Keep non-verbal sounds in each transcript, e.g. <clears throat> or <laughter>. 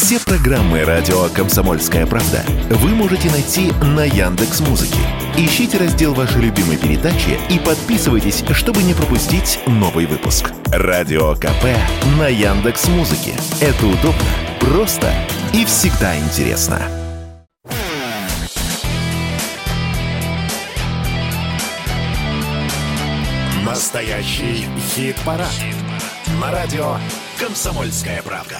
Все программы радио Комсомольская правда вы можете найти на Яндекс Музыке. Ищите раздел вашей любимой передачи и подписывайтесь, чтобы не пропустить новый выпуск. Радио КП на Яндекс Музыке. Это удобно, просто и всегда интересно. Настоящий хит-парад. На радио Комсомольская правда.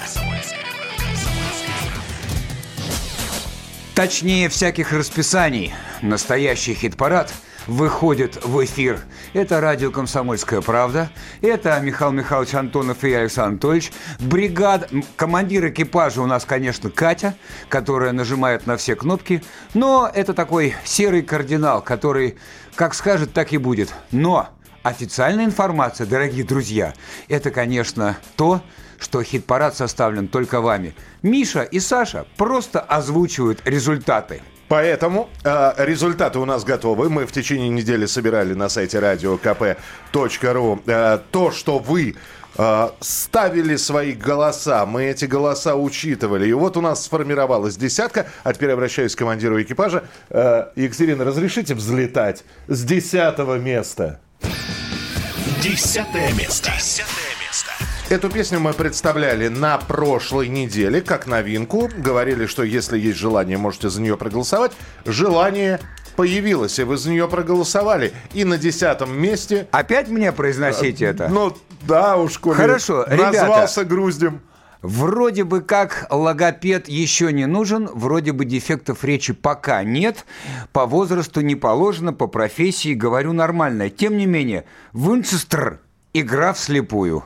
Точнее всяких расписаний. Настоящий хит-парад выходит в эфир. Это радио «Комсомольская правда». Это Михаил Михайлович Антонов и Александр Анатольевич. Бригад, командир экипажа у нас, конечно, Катя, которая нажимает на все кнопки. Но это такой серый кардинал, который как скажет, так и будет. Но официальная информация, дорогие друзья, это, конечно, то, что хит-парад составлен только вами. Миша и Саша просто озвучивают результаты. Поэтому э, результаты у нас готовы. Мы в течение недели собирали на сайте radiokp.ru э, то, что вы э, ставили свои голоса. Мы эти голоса учитывали. И вот у нас сформировалась десятка. А теперь обращаюсь к командиру экипажа. Э, Екатерина, разрешите взлетать с десятого места? Десятое место. Десятое Эту песню мы представляли на прошлой неделе как новинку. Говорили, что если есть желание, можете за нее проголосовать. Желание появилось, и вы за нее проголосовали. И на десятом месте... Опять мне произносить это? Ну, да уж, коли Хорошо, назвался ребята, груздем. Вроде бы как логопед еще не нужен, вроде бы дефектов речи пока нет, по возрасту не положено, по профессии говорю нормально. Тем не менее, Винчестер – игра вслепую.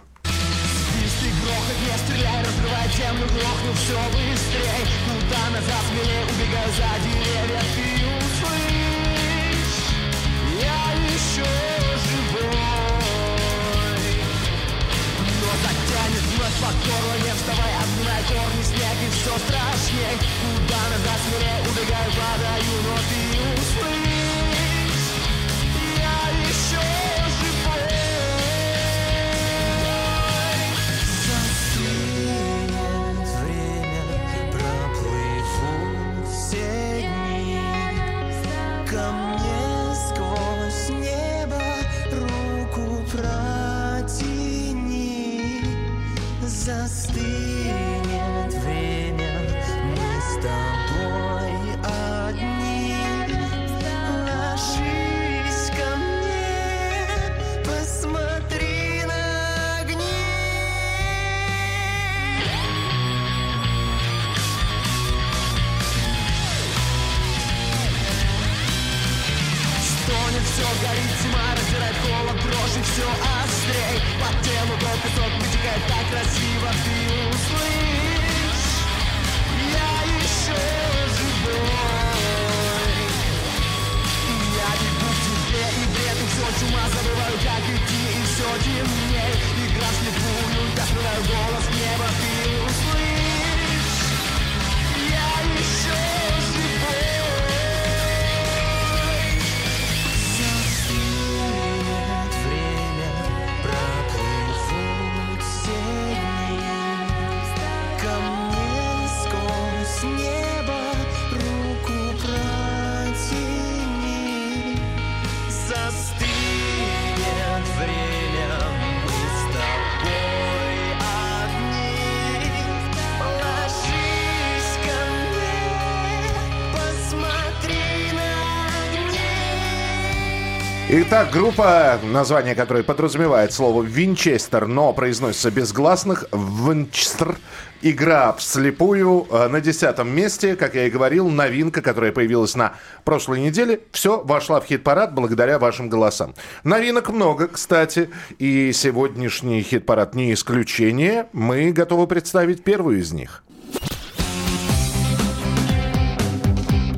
Итак, группа, название которой подразумевает слово «Винчестер», но произносится без гласных, «Винчестер». Игра вслепую э, на десятом месте, как я и говорил, новинка, которая появилась на прошлой неделе. Все, вошла в хит-парад благодаря вашим голосам. Новинок много, кстати, и сегодняшний хит-парад не исключение. Мы готовы представить первую из них.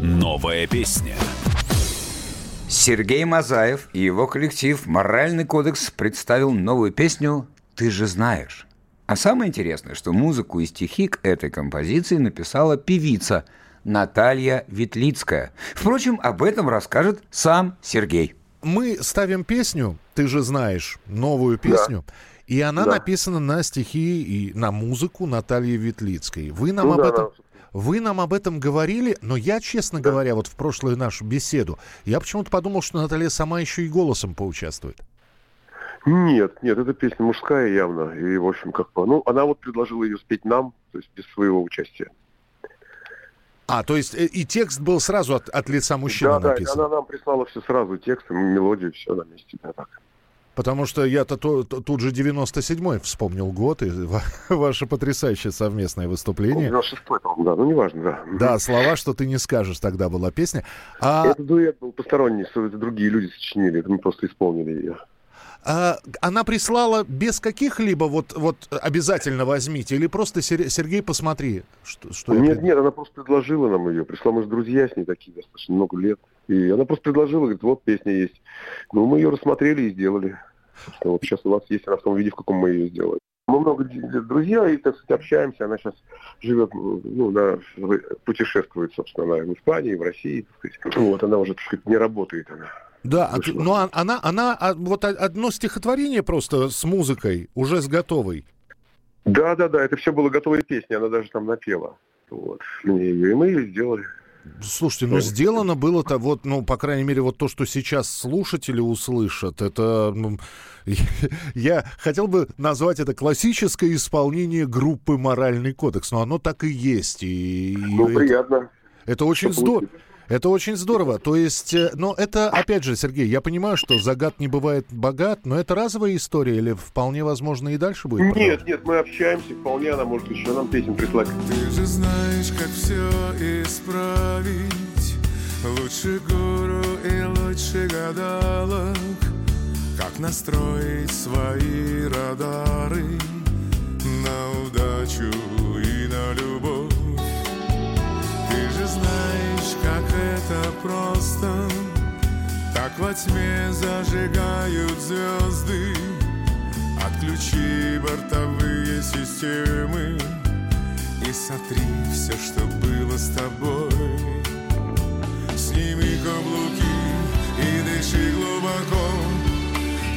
Новая песня. Сергей Мазаев и его коллектив «Моральный кодекс» представил новую песню «Ты же знаешь». А самое интересное, что музыку и стихи к этой композиции написала певица Наталья Ветлицкая. Впрочем, об этом расскажет сам Сергей. Мы ставим песню, ты же знаешь, новую песню. Да. И она да. написана на стихи и на музыку Натальи Ветлицкой. Вы нам ну, об да, этом... Да. Вы нам об этом говорили, но я, честно да. говоря, вот в прошлую нашу беседу, я почему-то подумал, что Наталья сама еще и голосом поучаствует. Нет, нет, эта песня мужская явно. И, в общем, как бы, ну, она вот предложила ее спеть нам, то есть без своего участия. А, то есть э, и текст был сразу от, от лица мужчины да, написан? Да, она нам прислала все сразу, текст, мелодию, все на месте, да, так. Потому что я-то то, то, тут же 97-й вспомнил год и <laughs> ваше потрясающее совместное выступление. 96-й, да, ну неважно, да. Да, слова, что ты не скажешь, тогда была песня. А... Это дуэт был посторонний, это другие люди сочинили, это мы просто исполнили ее. А, она прислала без каких-либо вот, вот обязательно возьмите, или просто Сергей, посмотри, что, что Нет, я... нет, она просто предложила нам ее. Пришла, мы же друзья с ней такие достаточно много лет. И она просто предложила, говорит, вот песня есть. Ну, мы ее рассмотрели и сделали. Что вот сейчас у вас есть она в том виде, в каком мы ее сделали. Мы много друзья и, так сказать, общаемся. Она сейчас живет, ну, на, путешествует, собственно, она в Испании, в России, так сказать. Вот, она уже, так сказать, не работает она. Да, а, но ну, а, она, она, она, вот одно стихотворение просто с музыкой, уже с готовой. Да, да, да, это все было готовой песни, она даже там напела. Вот. И мы ее сделали. Слушайте, ну сделано было-то вот, ну, по крайней мере, вот то, что сейчас слушатели услышат, это... Ну, <laughs> я хотел бы назвать это классическое исполнение группы «Моральный кодекс», но оно так и есть. И, ну, приятно. Это очень здорово. Это очень здорово. То есть, э, но это, опять же, Сергей, я понимаю, что загад не бывает богат, но это разовая история или вполне возможно и дальше будет? Нет, нет, мы общаемся, вполне она может еще нам песен прислать. Ты же знаешь, как все исправить, лучше гуру и лучше гадалок, как настроить свои радары на удачу и на любовь. Это просто. Так во тьме зажигают звезды. Отключи бортовые системы И сотри все, что было с тобой. Сними каблуки и дыши глубоко.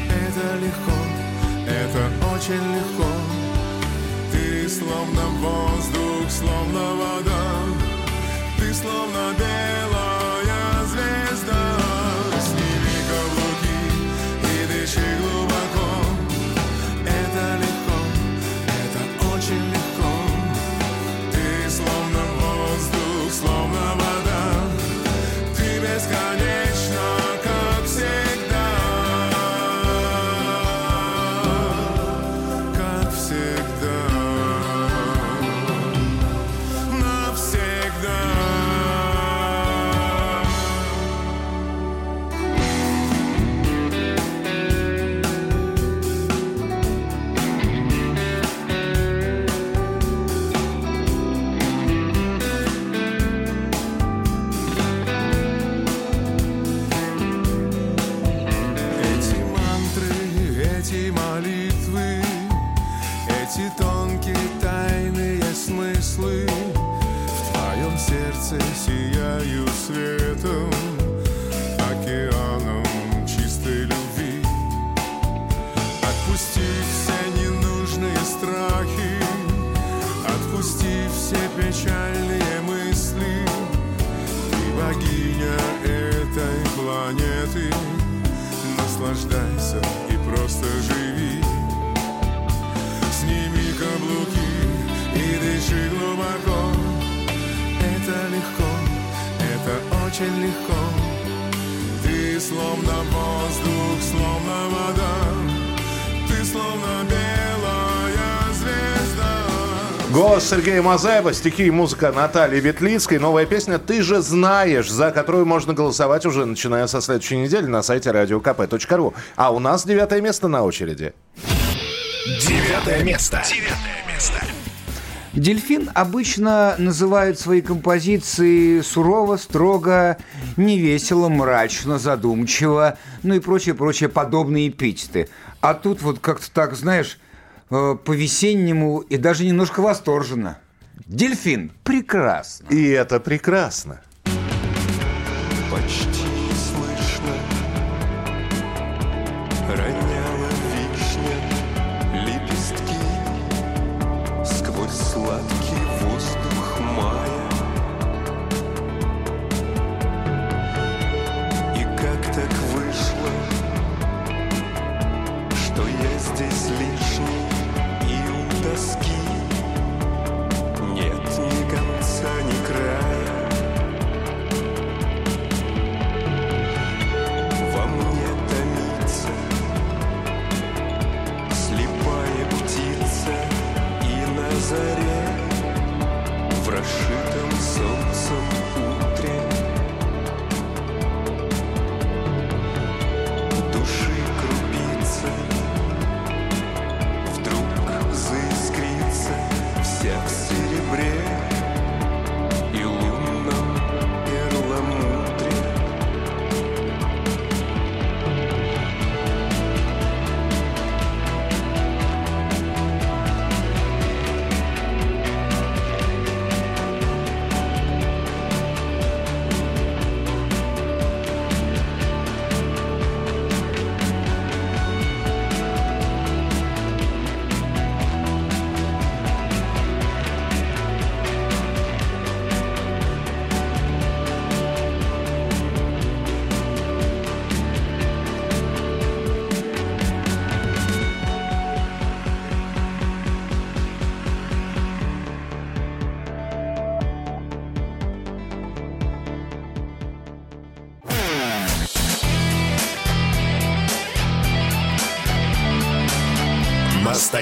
Это легко, это очень легко. Ты словно воздух, словно вода. Ты словно белая эти тонкие тайные смыслы В твоем сердце сияют свет Голос Сергея Мазаева, стихи и музыка Натальи Ветлицкой. Новая песня «Ты же знаешь», за которую можно голосовать уже начиная со следующей недели на сайте radiokp.ru. А у нас девятое место на очереди. Девятое место. Девятое место. Дельфин обычно называют свои композиции сурово, строго, невесело, мрачно, задумчиво, ну и прочее-прочее подобные эпитеты. А тут вот как-то так, знаешь, Э, по-весеннему и даже немножко восторженно. Дельфин, прекрасно. И это прекрасно. Почти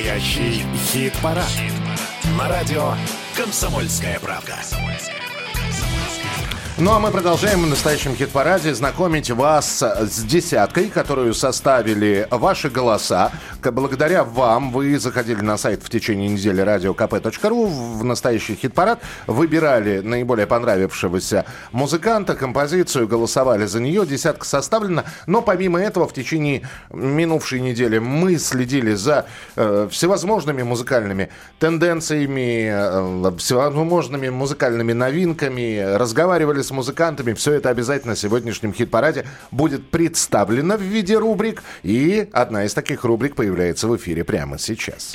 Настоящий хит-парад. На радио «Комсомольская правда». Ну а мы продолжаем в настоящем хит-параде знакомить вас с десяткой, которую составили ваши голоса. Благодаря вам вы заходили на сайт в течение недели radiokp.ru в настоящий хит-парад, выбирали наиболее понравившегося музыканта, композицию, голосовали за нее. Десятка составлена. Но помимо этого в течение минувшей недели мы следили за э, всевозможными музыкальными тенденциями, э, всевозможными музыкальными новинками, разговаривали с музыкантами. Все это обязательно в сегодняшнем хит-параде будет представлено в виде рубрик. И одна из таких рубрик появляется в эфире прямо сейчас.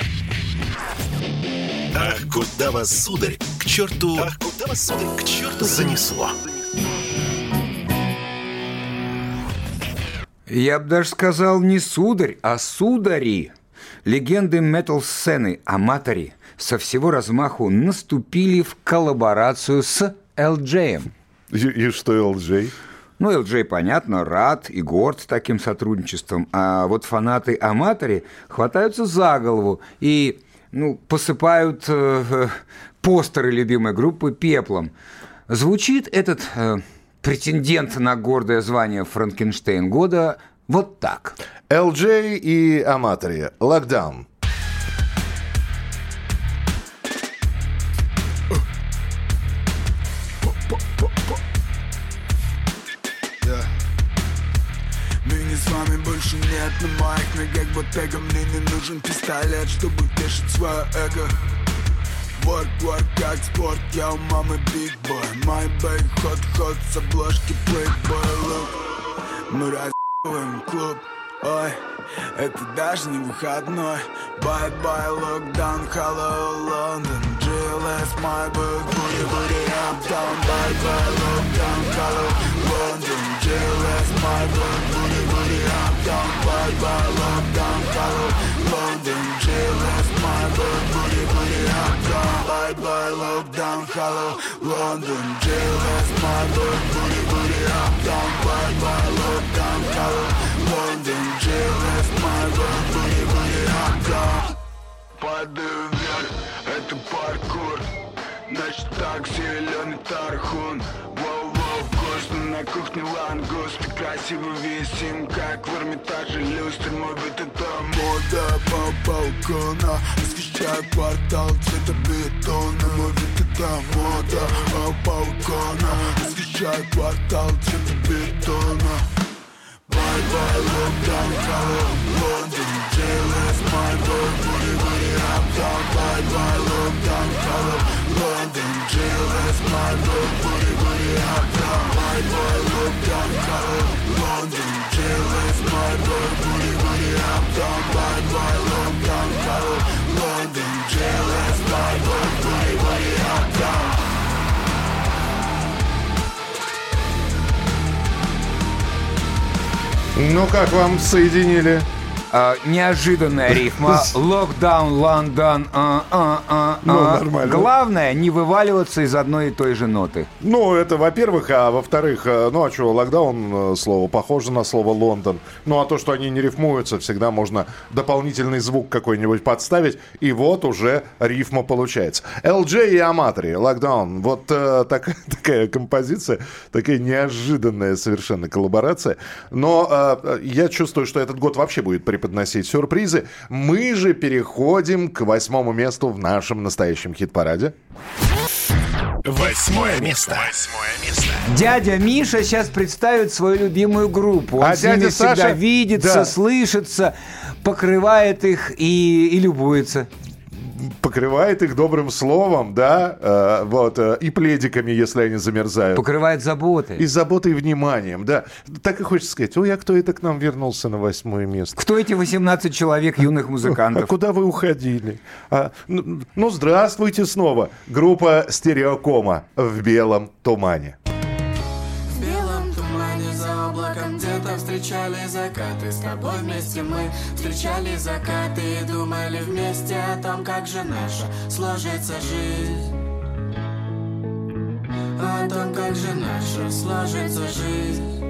Ах, куда вас, сударь, к черту... Ах, куда вас, сударь, к черту занесло. Я бы даже сказал не сударь, а судари. Легенды метал-сцены Аматори со всего размаху наступили в коллаборацию с LJ. И, и что, ЛД? Ну, LJ, понятно, рад и горд таким сотрудничеством, а вот фанаты Аматори хватаются за голову и ну, посыпают э, э, постеры любимой группы пеплом. Звучит этот э, претендент на гордое звание Франкенштейн года вот так. ЛД и Аматори. Локдаун. Больше нет на моих ногах Ботега Мне не нужен пистолет, чтобы тешить свое эго. Work, work, как спорт, я у мамы big boy. My bag, ход, ход с обложки Playboy look. Мы разъебываем клуб, ой Это даже не выходной Bye-bye, lockdown, hello, London GLS, my book, booty, booty, uptown Bye-bye, lockdown, hello, London GLS, my book, booty, booty, uptown Bye-bye, lockdown, hello, London GLS, my book, booty, booty, uptown Bye-bye, lockdown, hello, London GLS, my book, booty, booty, uptown Падаю вверх, это паркур Значит так, зеленый тархун Воу-воу, вкусно на кухне лангуст Красиво висим, как в Эрмитаже люстр Мой бит это мода по балкона Освещаю квартал цвета бетона Мой бит это мода по балкона Освещаю квартал цвета бетона Bye-bye, lockdown, hello, London Jailers, my boy, booty, booty, uptown Bye-bye, lockdown, hello, London Jailers, my boy, booty, booty, uptown Bye-bye, lockdown, hello, London Jailers, my boy, booty, booty, uptown Bye-bye, lockdown, hello, London Jailers, my boy, booty, booty, uptown Ну как вам соединили? А, неожиданная рифма. <laughs> Локдаун, Лондон. а, а, Ну, а. нормально. Главное не вываливаться из одной и той же ноты. Ну, это во-первых, а во-вторых, э, ну а что, локдаун, э, слово похоже на слово Лондон. Ну а то, что они не рифмуются, всегда можно дополнительный звук какой-нибудь подставить, и вот уже рифма получается. LJ и Аматори, локдаун, вот э, так- <laughs> такая композиция, такая неожиданная совершенно коллаборация. Но э, я чувствую, что этот год вообще будет преподносить сюрпризы. Мы же переходим к восьмому месту в нашем настоящем хит-параде. Восьмое место. Восьмое место. Дядя Миша сейчас представит свою любимую группу. Он А с ними дядя всегда Саша- видится, Да. слышится, покрывает их и, и любуется. Покрывает их добрым словом, да, э, вот, э, и пледиками, если они замерзают. Покрывает заботой. И заботой и вниманием, да. Так и хочется сказать, ой, а кто это к нам вернулся на восьмое место? Кто эти 18 человек юных А музыкантов? куда вы уходили? А, ну, ну, здравствуйте снова. Группа «Стереокома» в белом тумане. Встречали закаты С тобой вместе мы. Встречали закаты И думали вместе о том, как же наша сложится жизнь. О том, как же наша сложится жизнь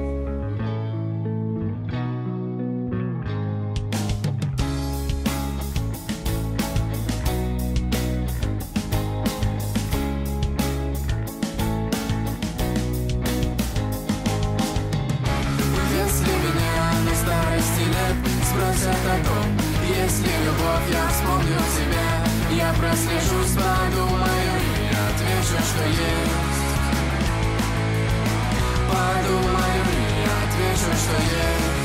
слежусь, подумаю и отвечу, что есть Подумаю и отвечу, что есть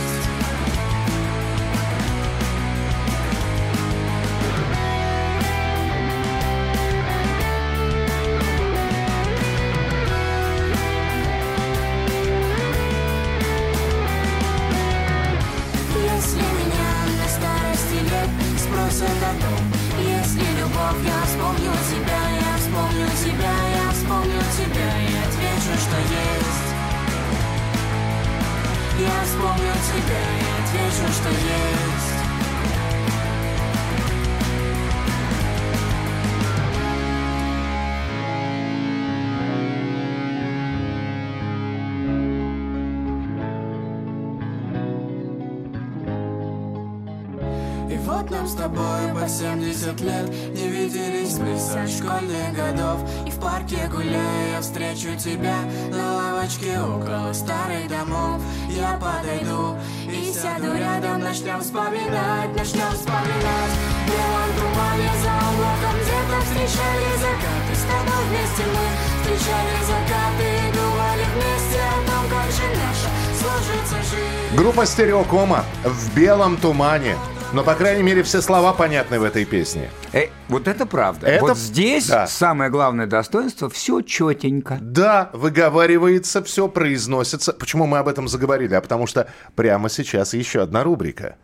Тебя На лавочке около старых домов. Я подойду и сяду рядом Начнем вспоминать, начнем вспоминать. Белом тумане за облаком Где-то встречали закаты. С тобой вместе мы встречали закаты. И думали вместе о том, как же наша сложится жизнь. Группа «Стереокома» в белом тумане. Но, по крайней мере, все слова понятны в этой песне. Э, вот это правда. Это- Вот здесь да. самое главное достоинство все четенько. Да, выговаривается, все произносится. Почему мы об этом заговорили? А потому что прямо сейчас еще одна рубрика.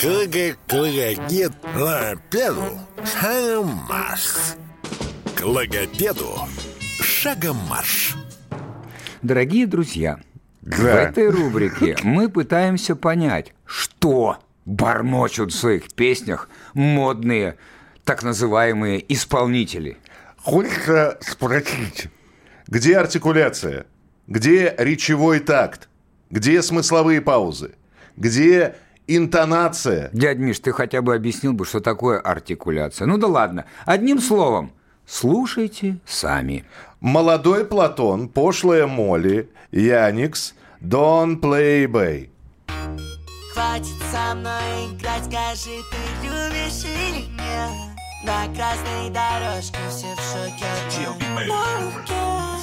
Клагоклагогет логопеду шагом марш. К логопеду шагом марш. Дорогие друзья, в Да. этой рубрике мы пытаемся понять, что бормочут в своих песнях модные так называемые исполнители. Хочется спросить, где артикуляция? Где речевой такт? Где смысловые паузы? Где интонация? Дядь Миш, ты хотя бы объяснил бы, что такое артикуляция. Ну да ладно. Одним словом, слушайте сами. Молодой Платон, пошлая Молли, Яникс, Don't Play Bay. Хватит со мной играть, скажи, ты любишь или нет? На красной дорожке все в шоке.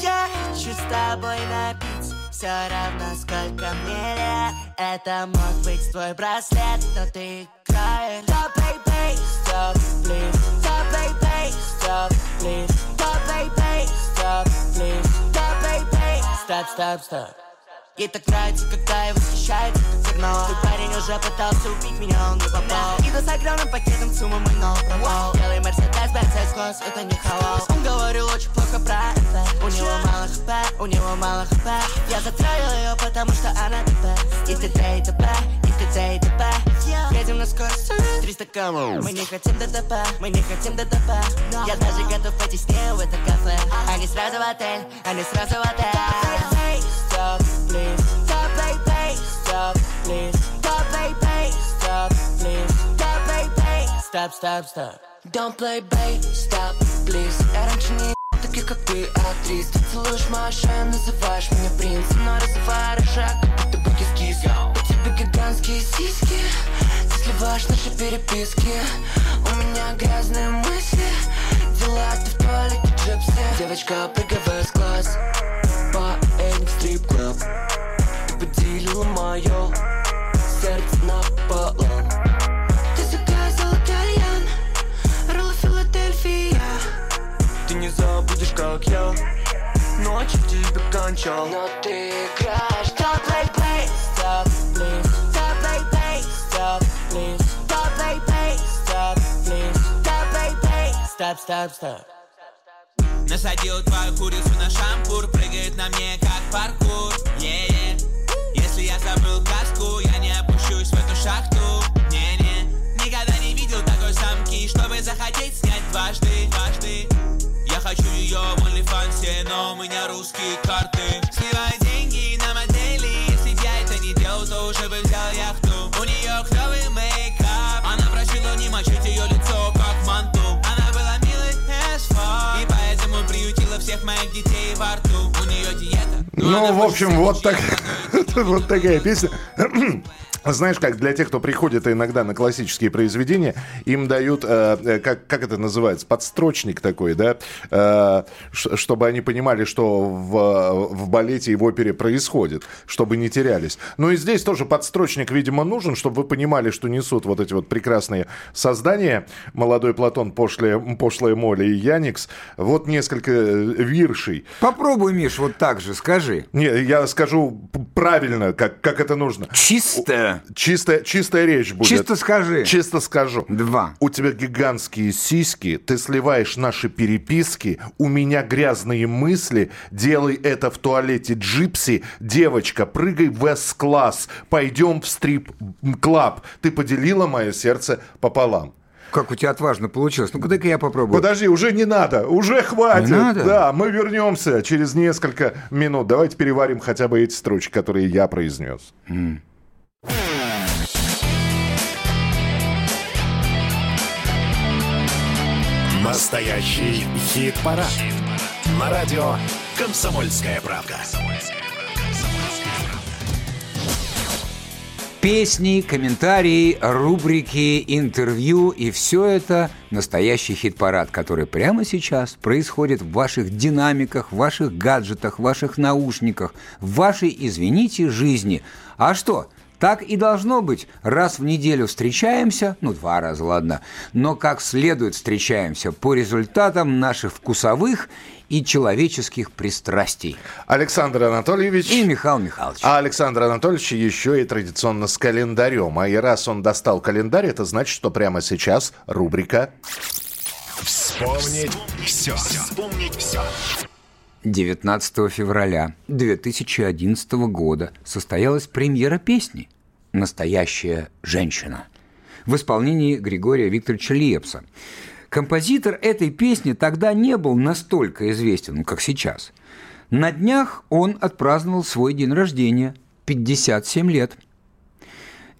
Я хочу с тобой напиться Все равно, сколько мне лет. Это мог быть твой браслет, но ты играешь. Да, baby, stop, please Да, baby, stop, please Да, baby, stop, please Да, baby, stop, stop, stop Ей так нравится, когда я восхищаюсь, как зерно Твой парень уже пытался убить меня, он не попал. И до с огромным пакетом суммы мой но пропал. Белый Мерседес, Бенц, S-класс, это не халал. Он говорил очень плохо про это. У него мало хп, у него мало хп. Я затроил ее, потому что она ТП И т.д. и т.п., и т.д. и т.п. Едем на скорость. 300 км Мы не хотим ДТП, мы не хотим ДТП. Я даже готов пойти с ней в это кафе. Они сразу в отель, они сразу в отель. Stop, please. Stop, baby, stop, please. Stop, baby, stop, stop, stop. Don't play, babe, stop, please. Я раньше не таких, как ты, актрис Ты целуешь мою шею, называешь меня принцем. Но развиваешь шаг, как будто бы кис-кис У тебя гигантские сиськи Ты сливаешь наши переписки. У меня грязные мысли Делай это в туалете Gypsy Девочка, прыгай в С-класс Пойдем в стрип-клаб Ты поделила мое сердце напополам Ты заказала кальян Роллы Филадельфия. Ты не забудешь, как я Ночь в тебе кончал. Но ты играешь Stop, play, play Stop, please Stop, play, play Stop, please Stop, play, play Stop, please Stop, play, play Stop, stop, stop Насадил твою курицу на шампур Прыгает на мне как паркур. Е Если я забыл каску Я не шахту Не-не Никогда не видел такой самки Чтобы захотеть снять дважды Дважды Я хочу ее в OnlyFans Но у меня русские карты Сливаю деньги на модели Если б я это не делал, то уже бы взял яхту У нее клевый мейкап Она просила не мочить ее лицо, как манту Она была милой as fuck И поэтому приютила всех моих детей во рту У нее диета Ну, в общем, вот, так, <laughs> вот такая песня. <clears throat> знаешь, как для тех, кто приходит иногда на классические произведения, им дают, э, э, как, как это называется, подстрочник такой, да, э, чтобы они понимали, что в, в балете и в опере происходит, чтобы не терялись. Ну и здесь тоже подстрочник, видимо, нужен, чтобы вы понимали, что несут вот эти вот прекрасные создания. Молодой Платон, пошлая, пошлая Молли и Яникс. Вот несколько э, виршей. Попробуй, Миш, вот так же скажи. Не, я скажу правильно, как, как это нужно. Чисто. Чистая, чистая речь будет. Чисто скажи. Чисто скажу. Два. У тебя гигантские сиськи, ты сливаешь наши переписки, у меня грязные мысли, делай это в туалете Gypsy, девочка, прыгай в С-класс, пойдем в стрип-клаб, ты поделила мое сердце пополам. Как у тебя отважно получилось. Ну-ка, дай-ка я попробую. Подожди, уже не надо, уже хватит. Не надо? Да, мы вернемся через несколько минут. Давайте переварим хотя бы эти строчки, которые я произнес. Настоящий хит-парад. На радио «Комсомольская правда». Песни, комментарии, рубрики, интервью и все это настоящий хит-парад, который прямо сейчас происходит в ваших динамиках, в ваших гаджетах, в ваших наушниках, в вашей, извините, жизни. А что? Так и должно быть. Раз в неделю встречаемся, ну, два раза, ладно, но как следует встречаемся по результатам наших вкусовых и человеческих пристрастий. Александр Анатольевич. И Михаил Михайлович. А Александр Анатольевич еще и традиционно с календарем. А и раз он достал календарь, это значит, что прямо сейчас рубрика Вспомнить все. Вспомнить все. 19 февраля 2011 года состоялась премьера песни «Настоящая женщина» в исполнении Григория Викторовича Лепса. Композитор этой песни тогда не был настолько известен, как сейчас. На днях он отпраздновал свой день рождения – 57 лет.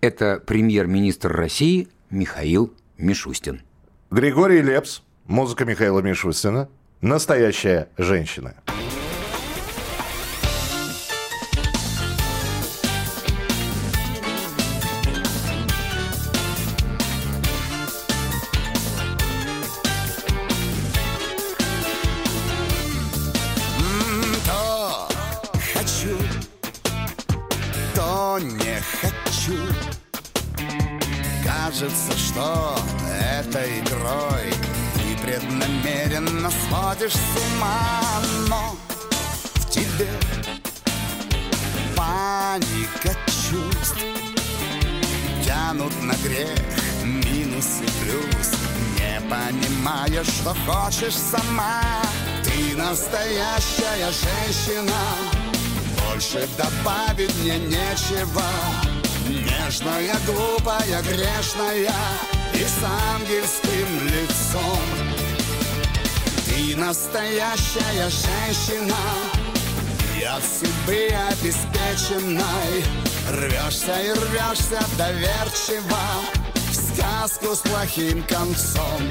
Это премьер-министр России Михаил Мишустин. Григорий Лепс, музыка Михаила Мишустина, настоящая женщина. Сводишь с ума Но в тебе паника чувств. Тянут на грех минус и плюс. Не понимаешь, что хочешь сама. Ты настоящая женщина. Больше добавить мне нечего. Нежная, глупая, грешная. И с ангельским лицом Ты настоящая женщина. И от судьбы обеспеченной. Рвешься и рвешься доверчиво. В сказку с плохим концом.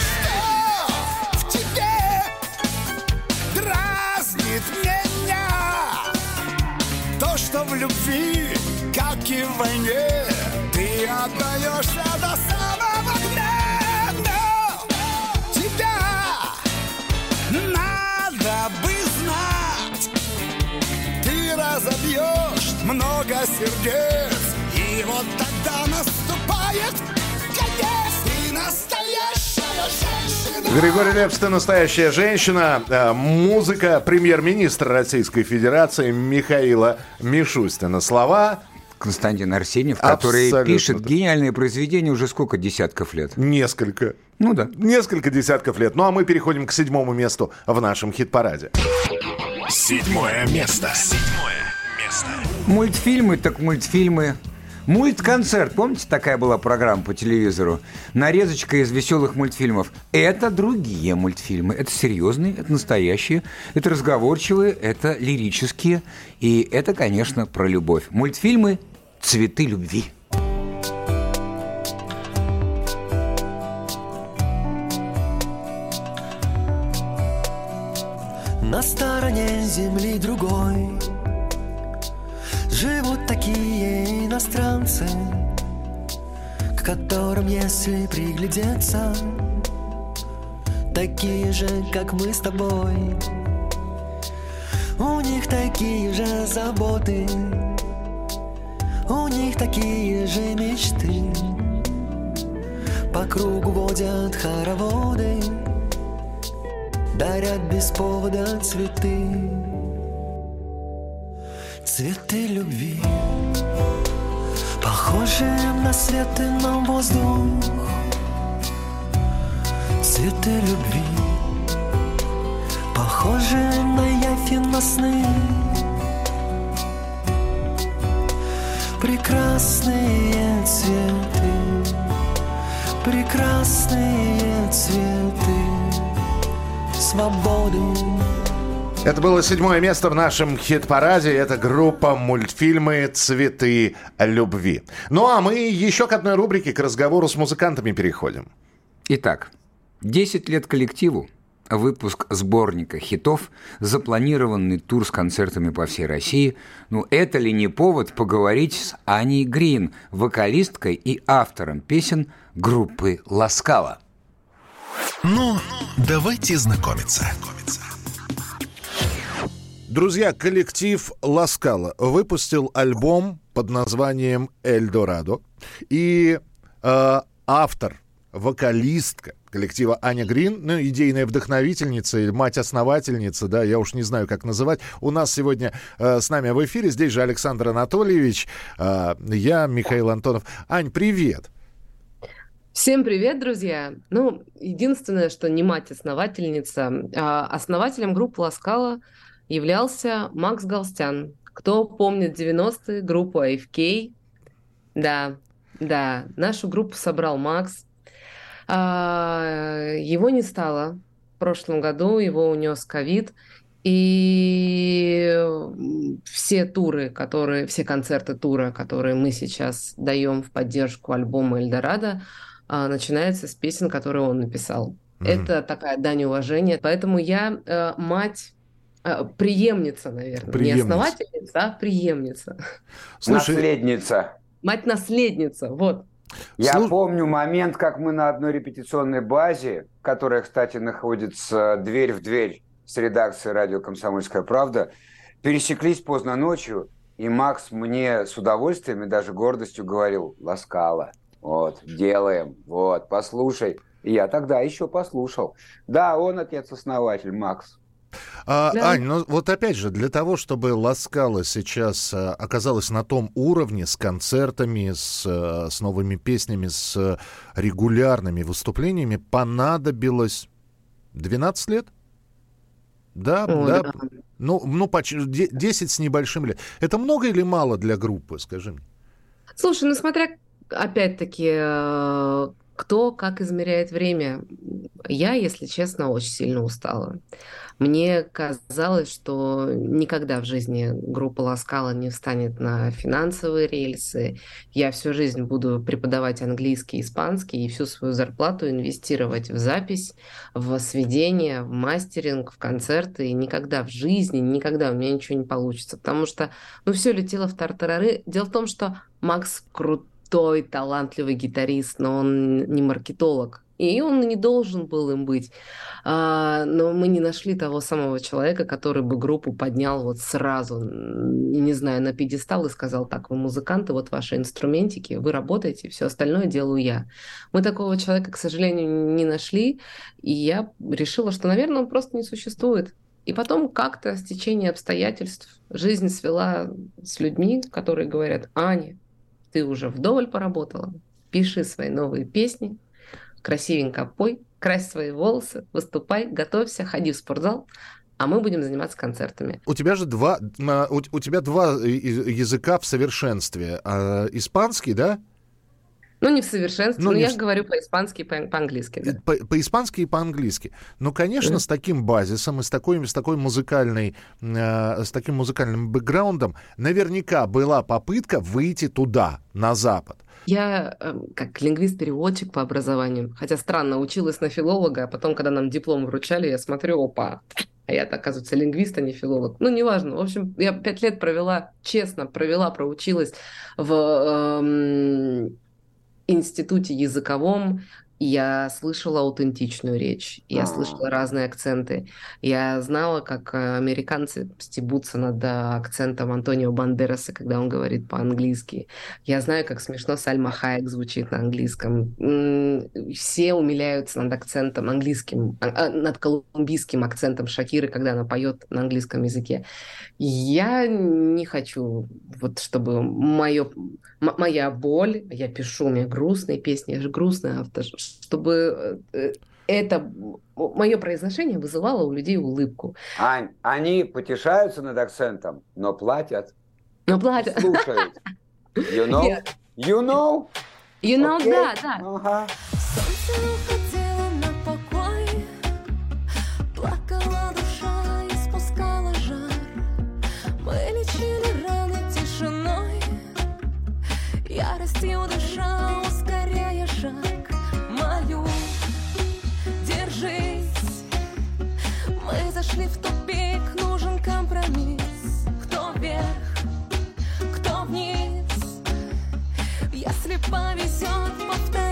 Что в тебе дразнит меня? То, что в любви, как и в войне Ты отдаешься до самого разобьешь много сердец И вот тогда наступает конец Ты настоящая женщина Григорий Лепс, ты настоящая женщина. Э, Музыка премьер-министра Российской Федерации Михаила Мишустина. Слова Константин Арсеньев, который Абсолютно пишет так. гениальные произведения уже сколько десятков лет. несколько. Ну да. Несколько десятков лет. Ну а мы переходим к седьмому месту в нашем хит-параде. Седьмое место. Седьмое место. Мультфильмы так мультфильмы. Мульт-концерт, помните, такая была программа по телевизору? Нарезочка из веселых мультфильмов. Это другие мультфильмы. Это серьезные, это настоящие, это разговорчивые, это лирические. И это, конечно, про любовь. Мультфильмы «Цветы любви». На стороне земли другой Живут такие иностранцы, к которым, если приглядеться, такие же, как мы с тобой. У них такие же заботы, у них такие же мечты. По кругу водят хороводы, дарят без повода цветы. Цветы любви, похожие на свет и на воздух. Цветы любви, похожие на явь на сны. Прекрасные цветы, прекрасные цветы свободы. Это было седьмое место в нашем хит-параде. Это группа мультфильмы «Цветы любви». Ну а мы еще к одной рубрике, к разговору с музыкантами переходим. Итак, 10 лет коллективу, выпуск сборника хитов, запланированный тур с концертами по всей России. Ну, это ли не повод поговорить с Аней Грин, вокалисткой и автором песен группы «Ласкала»? Ну, давайте знакомиться. Друзья, коллектив Ласкала выпустил альбом под названием «Эльдорадо». И э, автор, вокалистка коллектива Аня Грин, ну, идейная вдохновительница или мать-основательница, да, я уж не знаю, как называть. У нас сегодня э, с нами в эфире, здесь же Александр Анатольевич, э, я, Михаил Антонов. Ань, привет! Всем привет, друзья! Ну, единственное, что не мать-основательница, а основателем группы Ласкала являлся Макс Галстян. Кто помнит 90-е, группу AFK? Да, да, нашу группу собрал Макс. А, его не стало в прошлом году, его унес ковид. И все туры, которые, все концерты тура, которые мы сейчас даем в поддержку альбома Эльдорадо, а, начинаются с песен, которые он написал. Mm-hmm. Это такая дань уважения. Поэтому я э, мать э, преемница, наверное. Преемница. Не основательница, а преемница. Слушай, наследница. Мать-наследница, вот. Я Слуш... помню момент, как мы на одной репетиционной базе, которая, кстати, находится дверь в дверь с редакцией радио «Комсомольская правда», пересеклись поздно ночью, и Макс мне с удовольствием и даже гордостью говорил «Ласкала, вот, делаем, вот, послушай». И я тогда еще послушал. Да, он отец-основатель, Макс. А, да. Ань, ну вот опять же, для того, чтобы Ласкала сейчас а, оказалась на том уровне с концертами, с, а, с новыми песнями, с регулярными выступлениями, понадобилось 12 лет? Да, О, да. да. Ну, ну, почти 10 с небольшим лет. Это много или мало для группы, скажи мне? Слушай, ну смотря, опять-таки, э, кто как измеряет время. Я, если честно, очень сильно устала. Мне казалось, что никогда в жизни группа Ласкала не встанет на финансовые рельсы. Я всю жизнь буду преподавать английский, испанский и всю свою зарплату инвестировать в запись, в сведение, в мастеринг, в концерты. И никогда в жизни, никогда у меня ничего не получится, потому что ну, все летело в тартарары. Дело в том, что Макс крутой, талантливый гитарист, но он не маркетолог и он не должен был им быть. А, но мы не нашли того самого человека, который бы группу поднял вот сразу, не знаю, на пьедестал и сказал, так, вы музыканты, вот ваши инструментики, вы работаете, все остальное делаю я. Мы такого человека, к сожалению, не нашли, и я решила, что, наверное, он просто не существует. И потом как-то с течением обстоятельств жизнь свела с людьми, которые говорят, Аня, ты уже вдоволь поработала, пиши свои новые песни, красивенько пой, крась свои волосы, выступай, готовься, ходи в спортзал, а мы будем заниматься концертами. У тебя же два, у, у тебя два языка в совершенстве. А, испанский, да? Ну, не в совершенстве, ну, но я в... говорю по-испански и по-английски. Да. По- по-испански и по-английски. Ну, конечно, mm. с таким базисом и с такой, с такой музыкальной, э, с таким музыкальным бэкграундом наверняка была попытка выйти туда, на Запад. Я э, как лингвист-переводчик по образованию, хотя странно, училась на филолога, а потом, когда нам диплом вручали, я смотрю, опа, А я, оказывается, лингвист, а не филолог. Ну, неважно. В общем, я пять лет провела, честно, провела, проучилась в эм, институте языковом, я слышала аутентичную речь, я А. слышала разные акценты. Я знала, как э, американцы стебутся над э, акцентом Антонио Бандераса, когда он говорит по-английски. Я знаю, как смешно Сальма Хайек звучит на английском. Все умиляются над акцентом английским, а, а, над колумбийским акцентом Шакиры, когда она поет на английском языке. Я не хочу, вот чтобы мое, м- моя боль, я пишу, у меня грустные песни, я же грустный автор, чтобы э, это мое произношение вызывало у людей улыбку. Ань, они потешаются над акцентом, но платят. Но платят. Слушают. You know? Yeah. You know? You know, Окей. да, да. Ага. Солнце уходило яростью дыша, ускоряя шаг. Молю, держись, мы зашли в тупик, нужен компромисс. Кто вверх, кто вниз, если повезет, повторим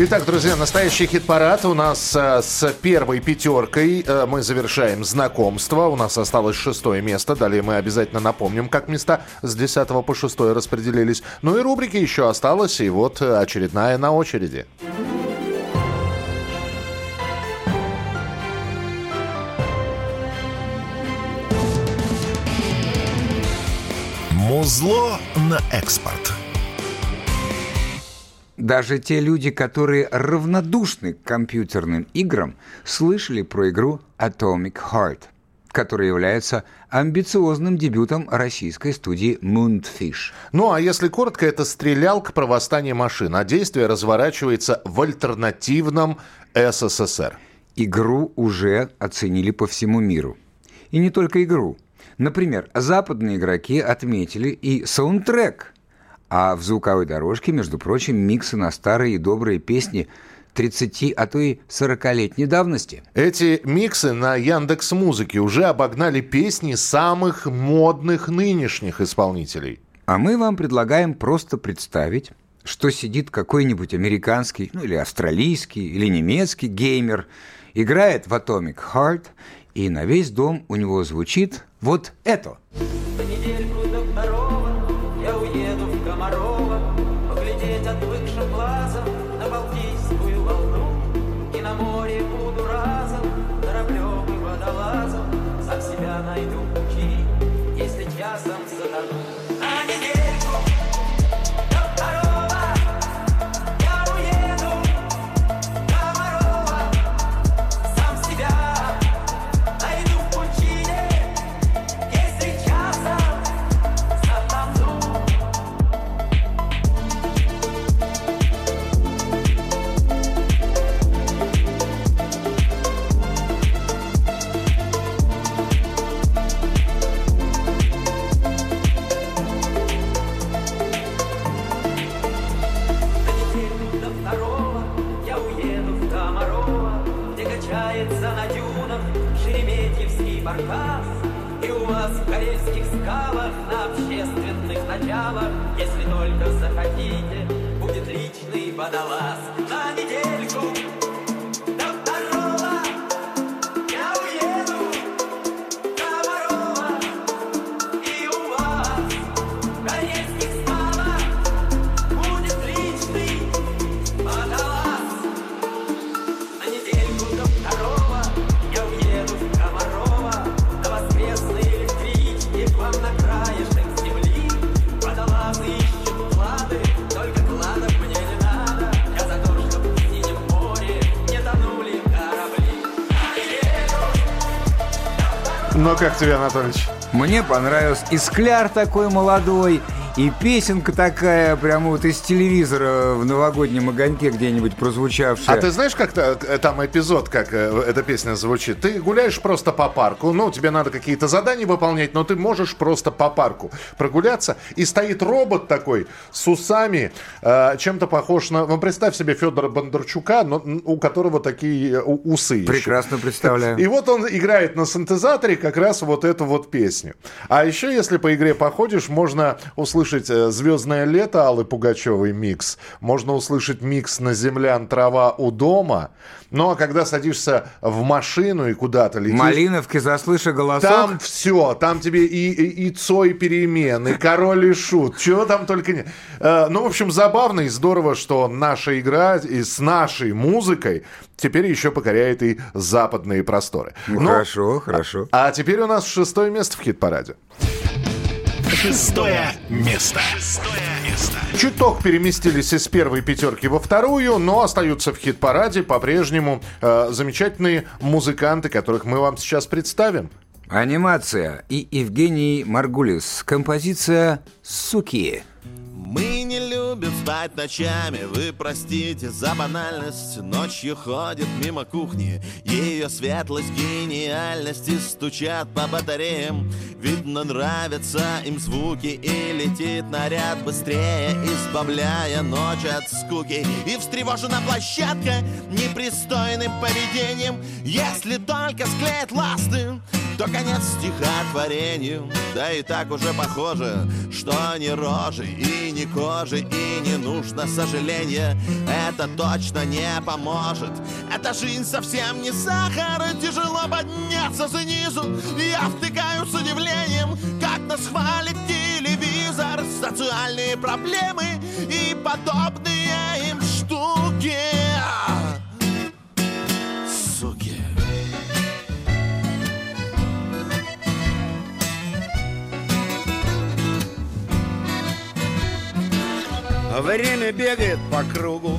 Итак, друзья, настоящий хит-парад у нас э, с первой пятеркой. э, мы завершаем знакомство. У нас осталось шестое место. Далее мы обязательно напомним, как места с 10 по 6 распределились. Ну и рубрики еще осталось. И вот э, очередная на очереди. Музло на экспорт. Даже те люди, которые равнодушны к компьютерным играм, слышали про игру Atomic Heart, которая является амбициозным дебютом российской студии Moonfish. Ну, а если коротко, это стрелялка про восстание машин, а действие разворачивается в альтернативном СССР. Игру уже оценили по всему миру. И не только игру. Например, западные игроки отметили и саундтрек. А в звуковой дорожке, между прочим, миксы на старые и добрые песни 30, а то и 40-летней давности. Эти миксы на Яндекс Музыке уже обогнали песни самых модных нынешних исполнителей. А мы вам предлагаем просто представить, что сидит какой-нибудь американский, ну или австралийский, или немецкий геймер, играет в Atomic Heart, и на весь дом у него звучит вот это. недельку Делается на дюнах Шереметьевский баркас. И у вас в корейских скалах На общественных началах Если только захотите Будет личный водолаз. На недельку Ну как тебе, Анатольевич? Мне понравилось. И скляр такой молодой, и песенка такая, прямо вот из телевизора в новогоднем огоньке где-нибудь прозвучавшая. А ты знаешь, как э, там эпизод, как э, эта песня звучит? Ты гуляешь просто по парку, ну, тебе надо какие-то задания выполнять, но ты можешь просто по парку прогуляться, и стоит робот такой с усами, э, чем-то похож на... Ну, представь себе Федора Бондарчука, но, у которого такие усы еще. Прекрасно представляю. <laughs> И вот он играет на синтезаторе как раз вот эту вот песню. А еще, если по игре походишь, можно услышать «Звездное лето» Аллы Пугачевой микс. Можно услышать микс «На землян трава у дома». Ну, а когда садишься в машину и куда-то летишь... Малиновки, заслыша голосок. Там все, там тебе и, и, и Цой перемен, и Король и Шут, чего там только нет. Э, Ну, в общем, забавно и здорово, что наша игра и с нашей музыкой теперь еще покоряет и западные просторы. Ну, Но- хорошо, хорошо. А теперь у нас шестое место в хит-параде. Шестое место. Шестое место. Чуток переместились из первой пятерки во вторую, но остаются в хит-параде по-прежнему э, замечательные музыканты, которых мы вам сейчас представим. Анимация и Евгений Маргулис. Композиция «Суки». Мы не любим спать ночами, вы простите за банальность Ночью ходит мимо кухни, ее светлость, гениальность И стучат по батареям, видно нравятся им звуки И летит наряд быстрее, избавляя ночь от скуки. И встревожена площадка непристойным поведением. Если только склеит ласты, то конец стихотворению Да и так уже похоже, что ни рожи и ни кожи И не нужно сожаления, это точно не поможет. Эта жизнь совсем не сахар, и тяжело подняться снизу. Я втыкаю с удивлением, как нас хвалит телевизор. Социальные проблемы и подобные им штуки Время бегает по кругу,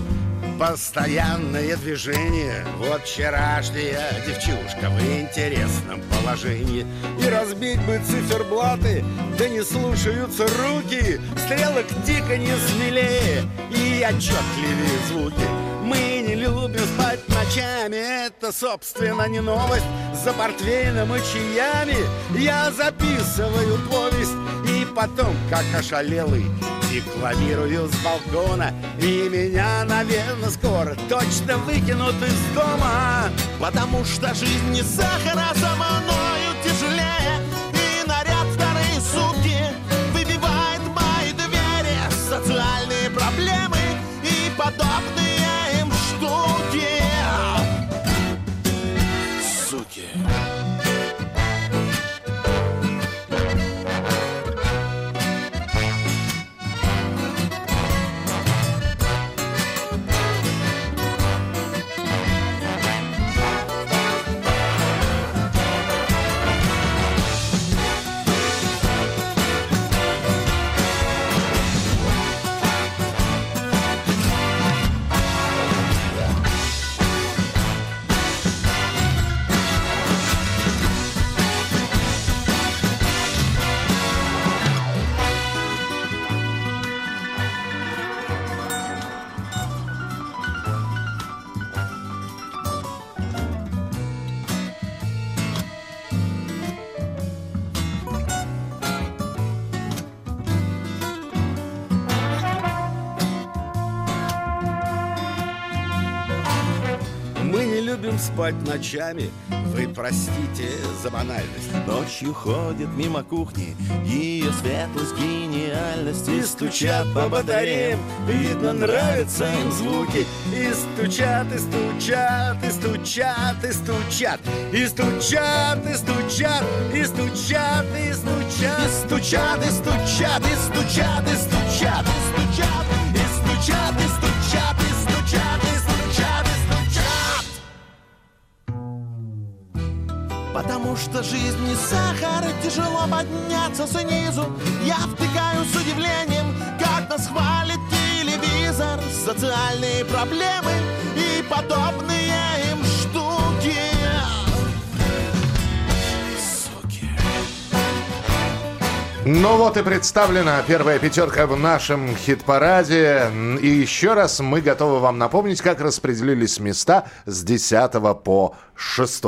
постоянное движение. Вот вчерашняя девчушка в интересном положении. И разбить бы циферблаты, да не слушаются руки. Стрелок тиканье смелее и отчетливее звуки. Мы не любим спать ночами, это, собственно, не новость. За портвейном и чаями я записываю повесть. И потом, как ошалелый, декламирую с балкона И меня, наверное, скоро точно выкинут из дома Потому что жизнь не сахар, а за спать ночами Вы простите за банальность Ночью ходит мимо кухни Ее светлость, гениальность И стучат по батареям Видно, нравятся им звуки И стучат, и стучат, и стучат, и стучат И стучат, и стучат, и стучат, и стучат И стучат, и стучат, и стучат, и стучат, и стучат, и стучат, и стучат, что жизнь не сахар, и тяжело подняться снизу. Я втыкаю с удивлением, как нас хвалит телевизор. Социальные проблемы и подобные им штуки. Ну вот и представлена первая пятерка в нашем хит-параде. И еще раз мы готовы вам напомнить, как распределились места с 10 по 6.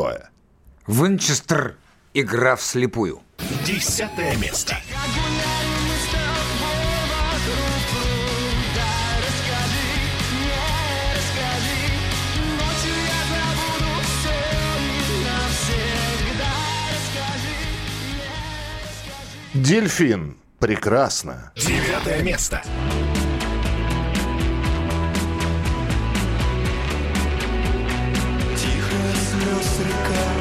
Винчестер. Игра вслепую. Десятое место. Дельфин. Прекрасно. Девятое место. Тихо слез река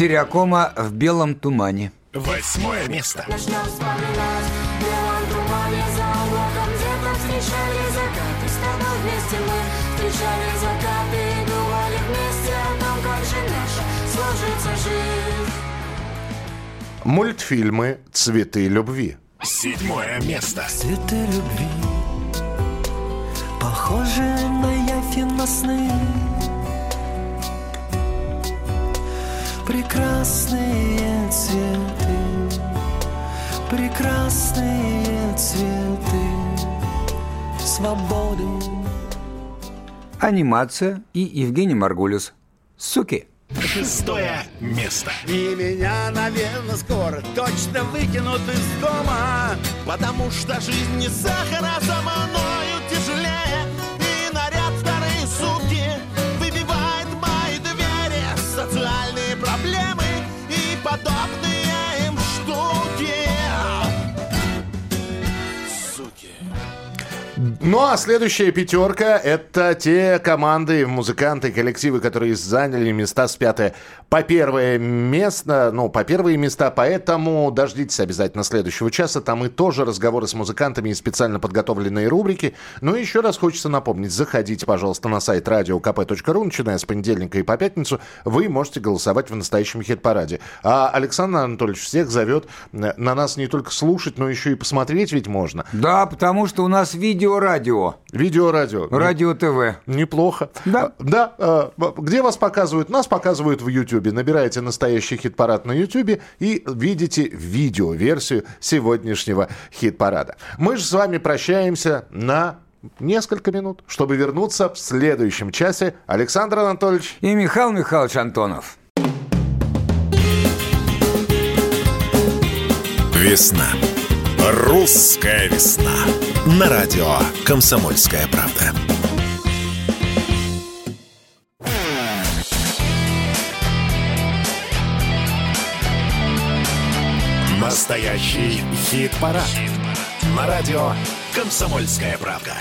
Стереокома в белом тумане. Восьмое место. Начнем вспоминать В белом тумане за облаком Где-то встречали закаты С тобой вместе мы встречали закаты И думали вместе о том, как же наша сложится жизнь Мультфильмы «Цветы любви». Седьмое место. Цветы любви Похожи на на сны Прекрасные цветы Прекрасные цветы Свободы Анимация и Евгений Маргулис. Суки. Шестое место. И меня, наверное, скоро точно выкинут из дома Потому что жизнь не сахар, а за Ну а следующая пятерка – это те команды, музыканты, коллективы, которые заняли места с 5 по первое место, ну, по первые места, поэтому дождитесь обязательно следующего часа. Там и тоже разговоры с музыкантами и специально подготовленные рубрики. Ну и еще раз хочется напомнить, заходите, пожалуйста, на сайт radiokp.ru, начиная с понедельника и по пятницу, вы можете голосовать в настоящем хит-параде. А Александр Анатольевич всех зовет на нас не только слушать, но еще и посмотреть ведь можно. Да, потому что у нас видео-радио. Видео-радио. Радио ТВ. Неплохо. Да. Да. э, Где вас показывают? Нас показывают в YouTube. Набираете настоящий хит-парад на YouTube и видите видео-версию сегодняшнего хит-парада. Мы же с вами прощаемся на несколько минут, чтобы вернуться в следующем часе. Александр Анатольевич. И Михаил Михайлович Антонов. Весна. Русская весна. На радио «Комсомольская правда». Настоящий хит-парад. На радио «Комсомольская правда».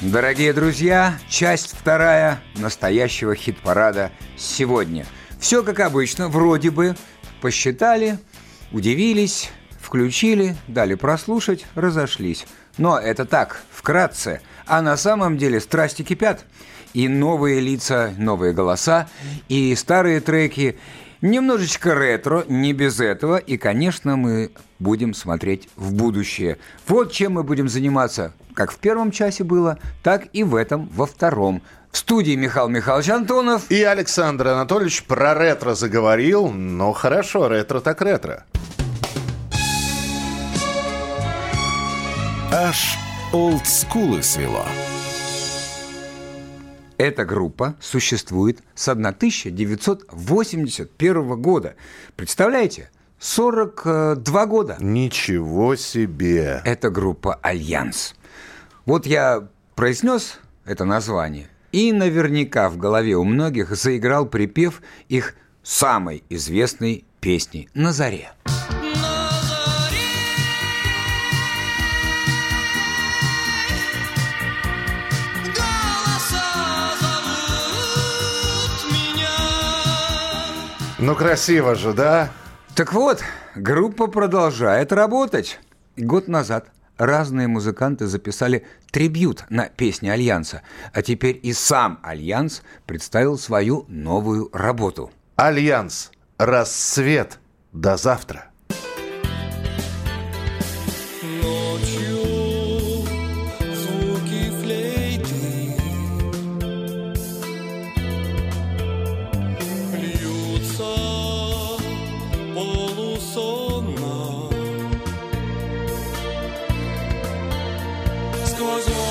Дорогие друзья, часть вторая настоящего хит-парада сегодня. Все как обычно, вроде бы. Посчитали, удивились, включили, дали прослушать, разошлись. Но это так, вкратце. А на самом деле страсти кипят. И новые лица, новые голоса, и старые треки. Немножечко ретро, не без этого. И, конечно, мы будем смотреть в будущее. Вот чем мы будем заниматься, как в первом часе было, так и в этом, во втором. В студии Михаил Михайлович Антонов. И Александр Анатольевич про ретро заговорил. Ну хорошо, ретро так ретро. Аж олдскулы свело. Эта группа существует с 1981 года. Представляете? 42 года. Ничего себе. Это группа «Альянс». Вот я произнес это название, и наверняка в голове у многих заиграл припев их самой известной песни «На заре». Ну, красиво же, да? Так вот, группа продолжает работать. Год назад разные музыканты записали трибют на песни Альянса, а теперь и сам Альянс представил свою новую работу. Альянс. Рассвет. До завтра. was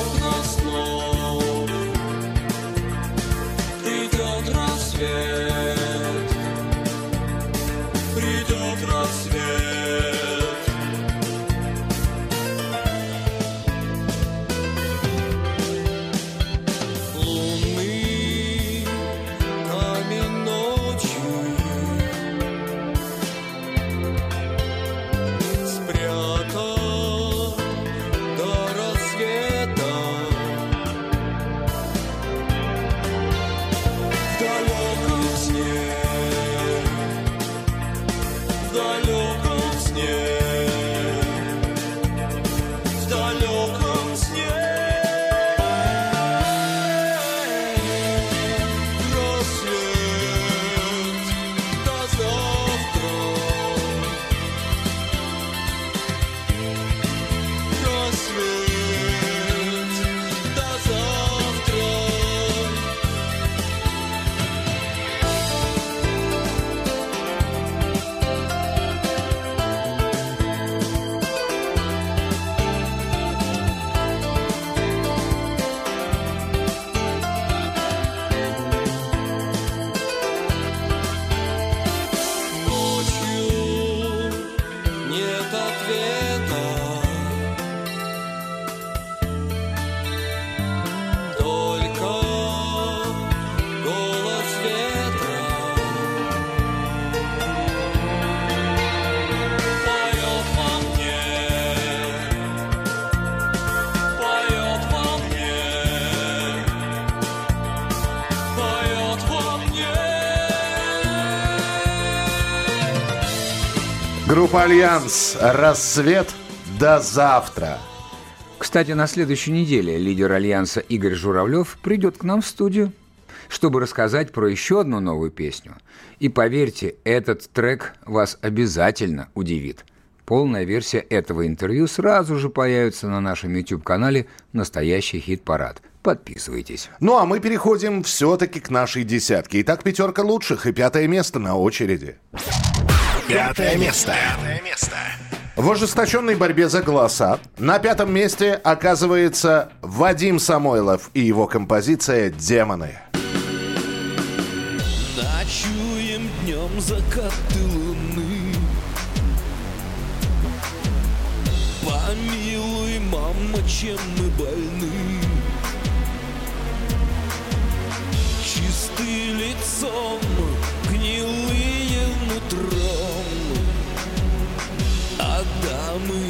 Группа Альянс. Рассвет. До завтра. Кстати, на следующей неделе лидер Альянса Игорь Журавлев придет к нам в студию, чтобы рассказать про еще одну новую песню. И поверьте, этот трек вас обязательно удивит. Полная версия этого интервью сразу же появится на нашем YouTube-канале «Настоящий хит-парад». Подписывайтесь. Ну а мы переходим все-таки к нашей десятке. Итак, пятерка лучших и пятое место на очереди. Пятое место. Пятое место. В ожесточенной борьбе за голоса на пятом месте оказывается Вадим Самойлов и его композиция «Демоны». Ночуем днем закаты луны Помилуй, мама, чем мы больны Чисты лицом, гнилые нутром Адамы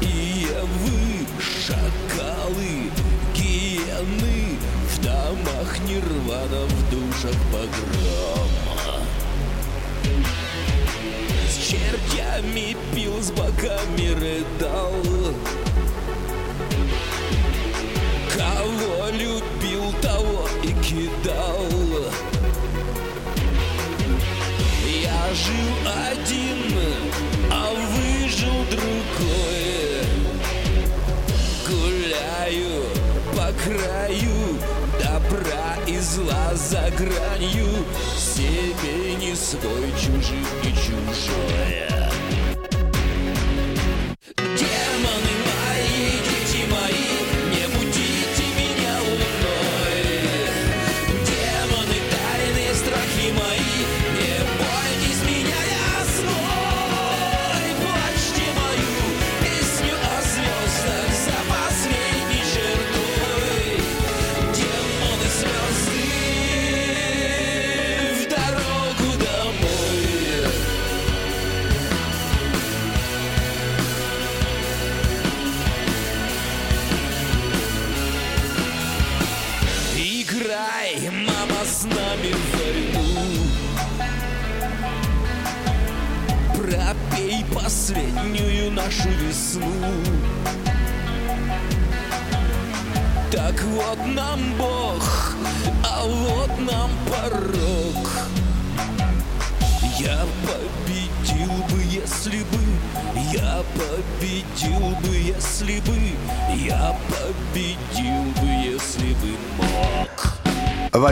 и Евы, шакалы, гиены В домах нирвана, в душах погрома. С чертями пил, с боками рыдал. Кого любил, того и кидал. Я жил один, а другой Гуляю по краю добра и зла за гранью. Себе не свой, чужим и чужое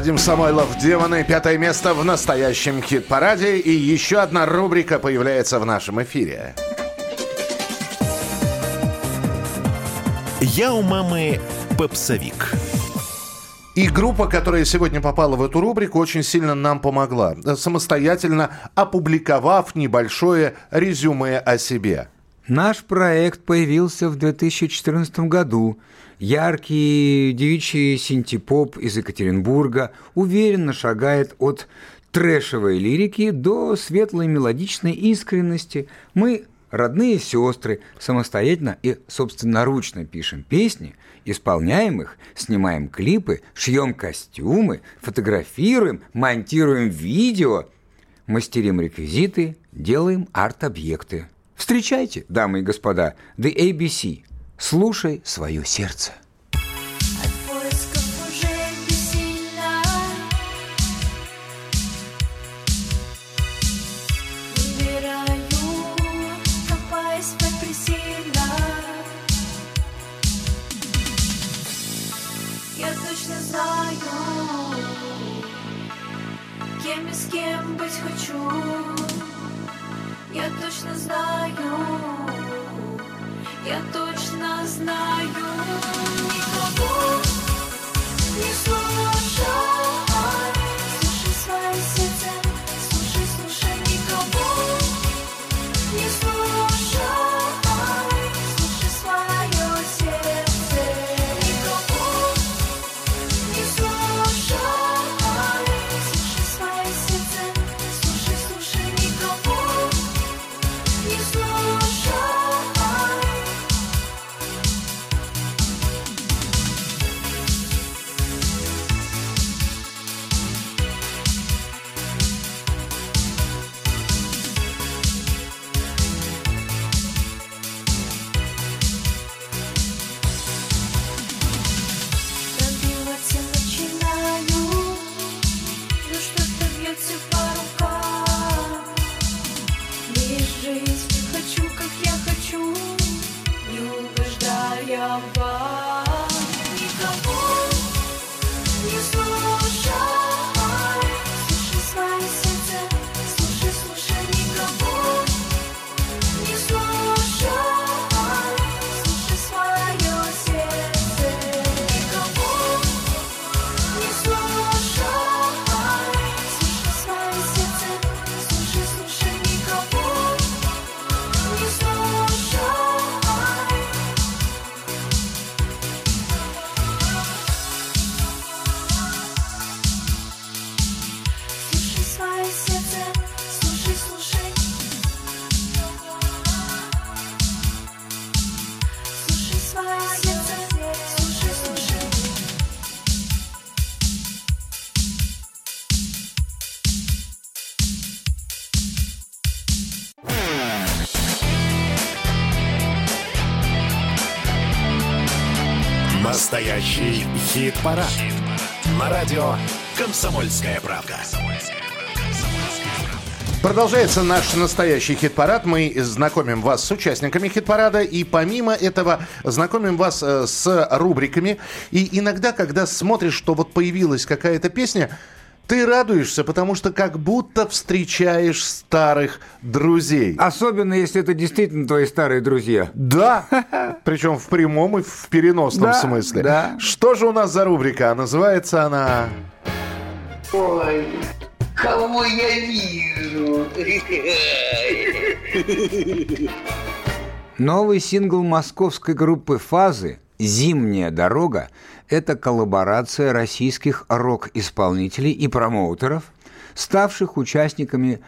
Вадим Самойлов, «Демоны», пятое место в настоящем хит-параде. И еще одна рубрика появляется в нашем эфире. Я у мамы попсовик. И группа, которая сегодня попала в эту рубрику, очень сильно нам помогла, самостоятельно опубликовав небольшое резюме о себе. Наш проект появился в 2014 году. Яркий девичий синтепоп из Екатеринбурга уверенно шагает от трэшевой лирики до светлой мелодичной искренности. Мы родные сестры, самостоятельно и собственноручно пишем песни, исполняем их, снимаем клипы, шьем костюмы, фотографируем, монтируем видео, мастерим реквизиты, делаем арт-объекты. Встречайте, дамы и господа, The ABC. Слушай свое сердце. «Комсомольская правда». Продолжается наш настоящий хит-парад. Мы знакомим вас с участниками хит-парада. И помимо этого знакомим вас э, с рубриками. И иногда, когда смотришь, что вот появилась какая-то песня, ты радуешься, потому что как будто встречаешь старых друзей. Особенно, если это действительно твои старые друзья. Да, <laughs> причем в прямом и в переносном Да, смысле. да. Что же у нас за рубрика? Называется она... Ой, кого я вижу? <laughs> Новый сингл московской группы «Фазы» «Зимняя дорога» — это коллаборация российских рок-исполнителей и промоутеров, ставших участниками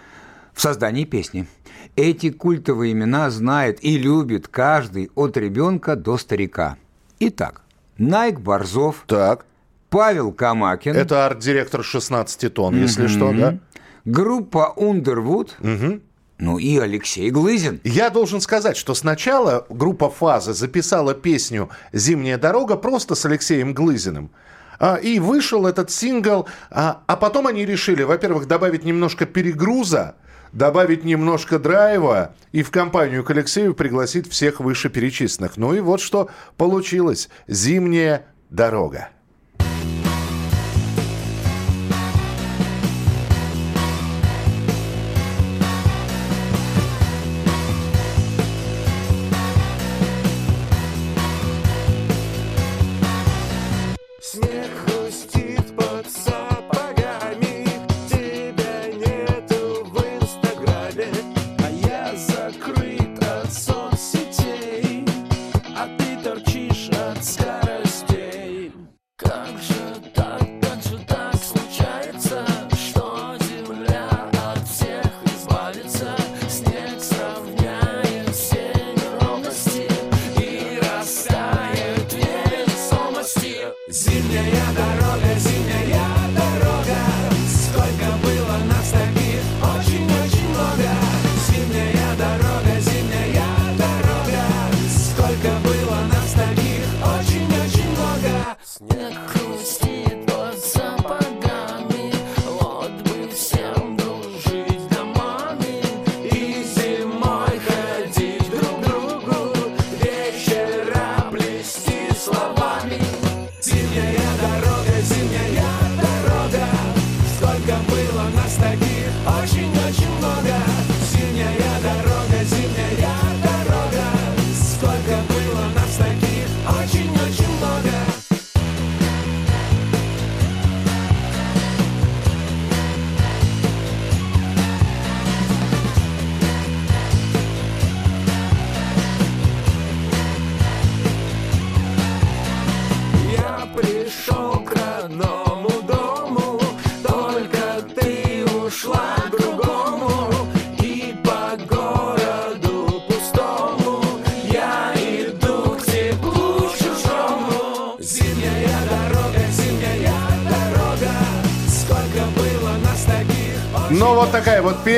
в создании песни. Эти культовые имена знает и любит каждый от ребенка до старика. Итак, Найк Борзов, так. Павел Камакин, Это арт-директор 16 тонн, если что, да? Группа Underwood, Ну и Алексей Глызин. Я должен сказать, что сначала группа «Фазы» записала песню «Зимняя дорога» просто с Алексеем Глызиным. А, И вышел этот сингл, а, а потом они решили, во-первых, добавить немножко перегруза, добавить немножко драйва и в компанию к Алексею пригласить всех вышеперечисленных. Ну и вот что получилось. «Зимняя дорога».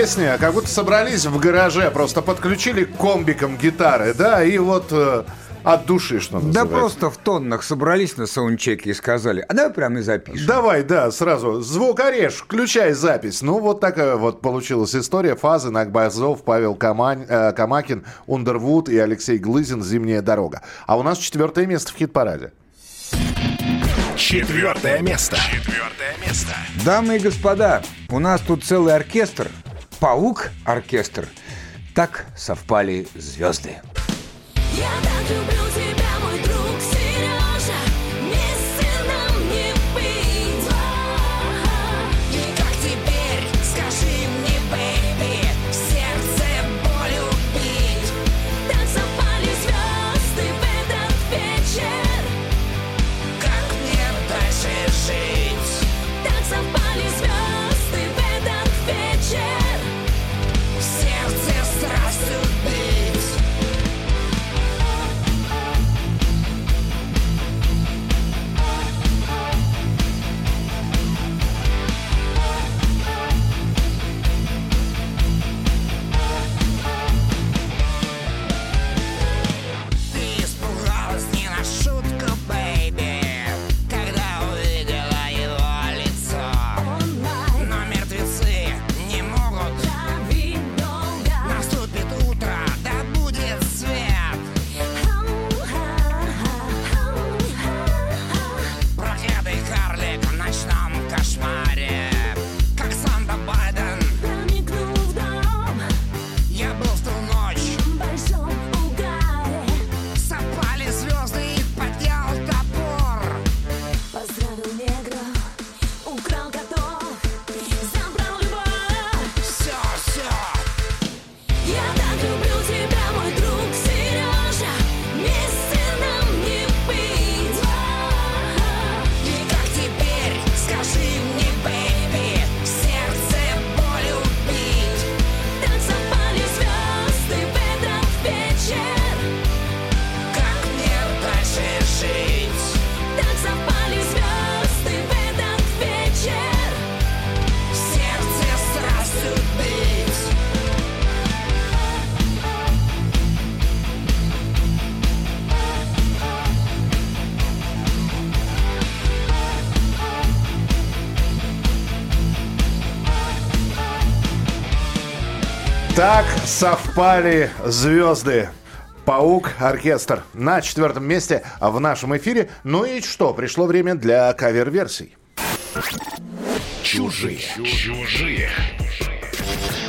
Песня, как будто собрались в гараже, просто подключили к комбикам гитары, да, и вот э, от души, что Да называется. просто в тоннах собрались на саундчеке и сказали, а давай прямо и запишем. Давай, да, сразу. Звукорежь, включай запись. Ну, вот такая вот получилась история. Фазы, Нагбазов, Павел Камань, э, Камакин, Ундервуд и Алексей Глызин «Зимняя дорога». А у нас четвертое место в хит-параде. Четвертое место. Четвертое место. Дамы и господа, у нас тут целый оркестр. Паук оркестр. Так совпали звезды. Я так люблю тебя, Так совпали звезды. Паук, оркестр на четвертом месте в нашем эфире. Ну и что, пришло время для кавер-версий. Чужие. Чужие.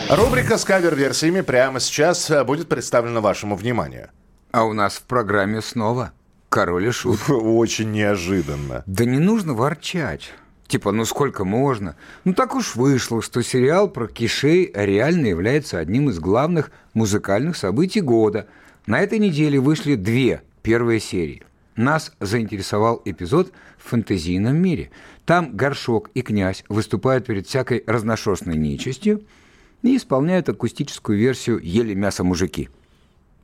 Рубрика с кавер-версиями прямо сейчас э, будет представлена вашему вниманию. А у нас в программе снова король и шут. <laughs> Очень неожиданно. Да не нужно ворчать. Типа, ну сколько можно? Ну так уж вышло, что сериал про Кишей реально является одним из главных музыкальных событий года. На этой неделе вышли две первые серии. Нас заинтересовал эпизод в фэнтезийном мире. Там Горшок и Князь выступают перед всякой разношерстной нечистью и исполняют акустическую версию «Ели мясо мужики».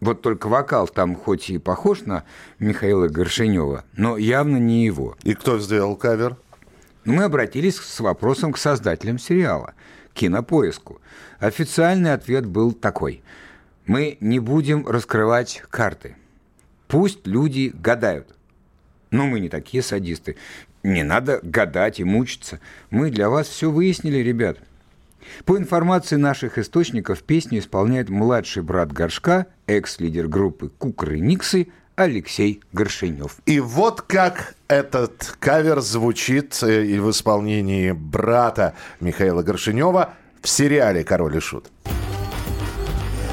Вот только вокал там хоть и похож на Михаила Горшинева, но явно не его. И кто сделал кавер? Мы обратились с вопросом к создателям сериала, кинопоиску. Официальный ответ был такой. Мы не будем раскрывать карты. Пусть люди гадают. Но мы не такие садисты. Не надо гадать и мучиться. Мы для вас все выяснили, ребят. По информации наших источников, песню исполняет младший брат Горшка, экс-лидер группы Кукры Никсы Алексей Горшинев. И вот как этот кавер звучит э, и в исполнении брата Михаила Горшинева в сериале «Король и Шут».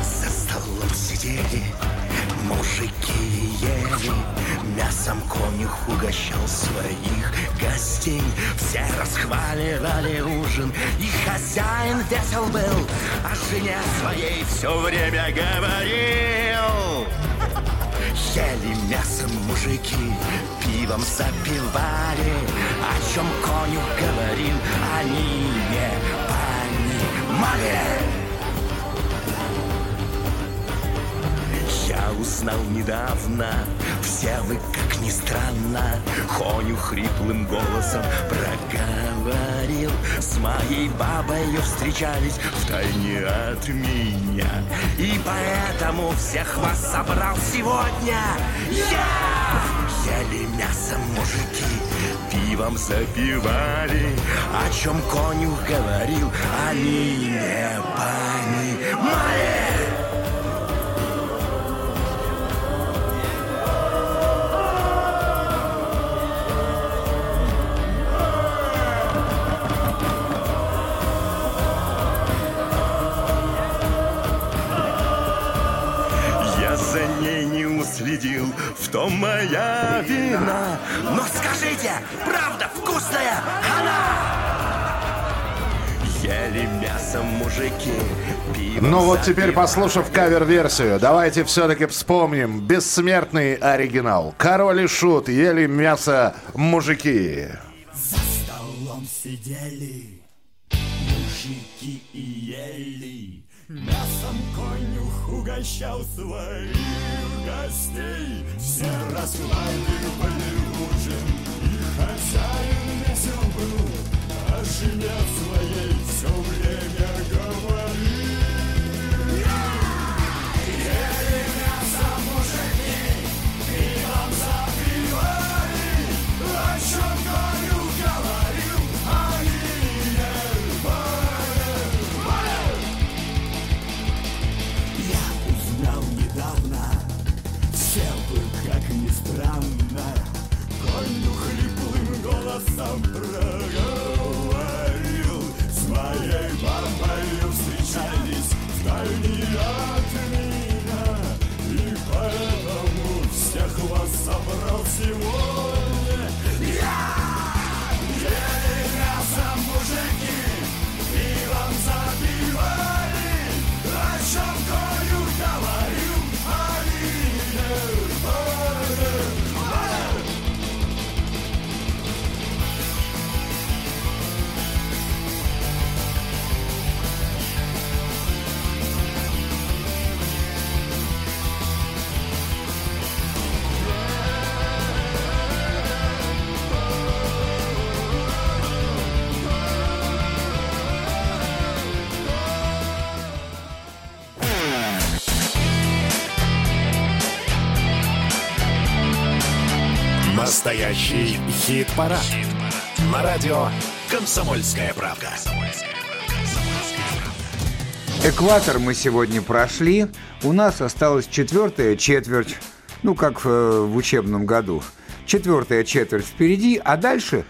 За столом сидели мужики ели Мясом конюх угощал своих гостей Все расхваливали ужин И хозяин весел был О жене своей все время говорил Ели мясом мужики, пивом запивали. О чем конюх говорил, они не понимали Я узнал недавно, все вы, как ни странно, Хоню хриплым голосом проговорил. С моей бабою встречались втайне от меня. И поэтому всех вас собрал сегодня я! Ели мясом мужики, пивом запивали. О чем конюх говорил, они не понимали. Вина. Но скажите, правда вкусная она? Ели мясо мужики, пиво Ну вот теперь, послушав кавер-версию, давайте все-таки вспомним бессмертный оригинал. Король и Шут ели мясо мужики. За столом сидели мужики и ели. Конюх угощал своих гостей. Все расхваливали ужин, и хозяин весел был. О жене своей все время голосом проговорил. С моей бабою встречались вдали от меня, И поэтому всех вас собрал сегодня. Настоящий хит-парад. На радио «Комсомольская правда». Экватор мы сегодня прошли. У нас осталась четвертая четверть. Ну, как э, в учебном году. Четвертая четверть впереди, а дальше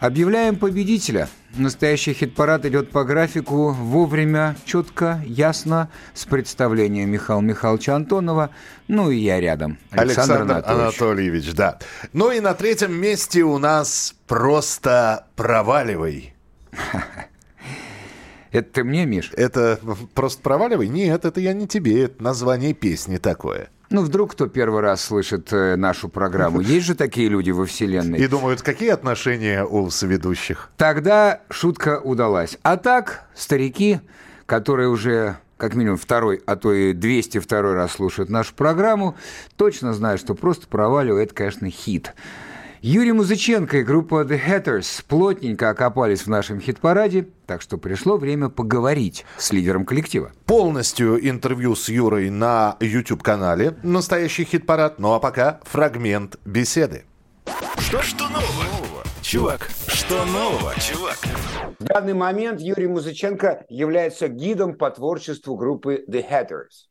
объявляем победителя. Настоящий хит-парад идет по графику вовремя, четко, ясно, с представлением Михаила Михайловича Антонова. Ну и я рядом. Александр, Анатольевич. Анатольевич, да. Ну и на третьем месте у нас просто проваливай. <laughs> Это ты мне, Миш? Это просто проваливай? Нет, это я не тебе. Это название песни такое. Ну, вдруг кто первый раз слышит э, нашу программу. <laughs> Есть же такие люди во Вселенной. И думают, какие отношения у соведущих? Тогда шутка удалась. А так, старики, которые уже как минимум второй, а то и 202 раз слушают нашу программу, точно знают, что просто проваливает, это, конечно, хит. Юрий Музыченко и группа The Hatters плотненько окопались в нашем хит-параде, так что пришло время поговорить с лидером коллектива. Полностью интервью с Юрой на YouTube-канале «Настоящий хит-парад». Ну а пока фрагмент беседы. Что, что нового? Чувак, что нового, чувак? В данный момент Юрий Музыченко является гидом по творчеству группы The Hatters.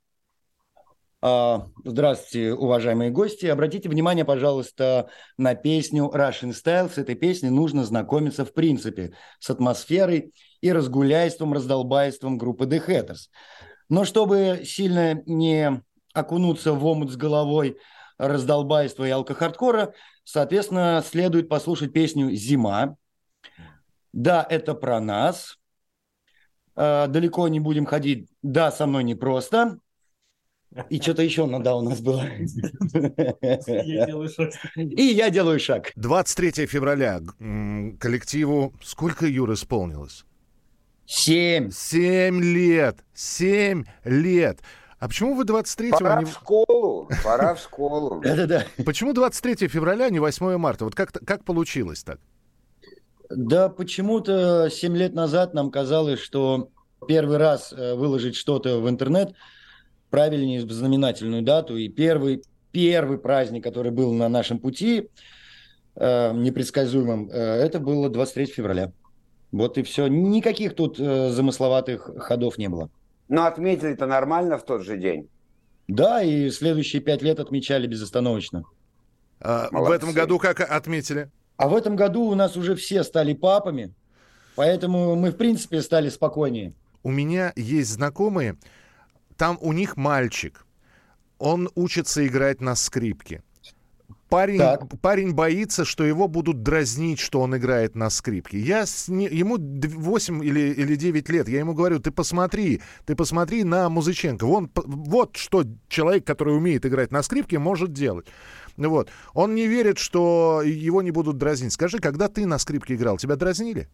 А, Здравствуйте, уважаемые гости. Обратите внимание, пожалуйста, на песню Russian Style. С этой песней нужно знакомиться, в принципе, с атмосферой и разгуляйством, раздолбайством группы The Hatters. Но чтобы сильно не окунуться в омут с головой раздолбайства и алкохардкора, соответственно, следует послушать песню «Зима». Да, это про нас. А, Далеко не будем ходить. Да, со мной непросто. И что-то еще надо у нас было. И я делаю шаг. 23 февраля коллективу сколько Юр исполнилось? Семь. Семь лет. Семь лет. А почему вы 23-го Пора не... в школу, пора в школу. <laughs> Да-да-да. Почему 23 февраля, а не 8 марта? Вот как, как получилось так? Да почему-то 7 лет назад нам казалось, что первый раз э, выложить что-то в интернет правильнее знаменательную дату. И первый, первый праздник, который был на нашем пути, э, непредсказуемым, э, это было 23 февраля. Вот и все. Никаких тут э, замысловатых ходов не было. Но отметили-то нормально в тот же день. Да, и следующие пять лет отмечали безостановочно. А, в этом году как отметили? А в этом году у нас уже все стали папами, поэтому мы, в принципе, стали спокойнее. У меня есть знакомые, там у них мальчик. Он учится играть на скрипке. Парень, Так. парень боится, что его будут дразнить, что он играет на скрипке. Я с не- ему дв- 8 или, или 9 лет. Я ему говорю, ты посмотри, ты посмотри на Музыченко. Вон, вот что человек, который умеет играть на скрипке, может делать. Вот. Он не верит, что его не будут дразнить. Скажи, когда ты на скрипке играл, тебя дразнили?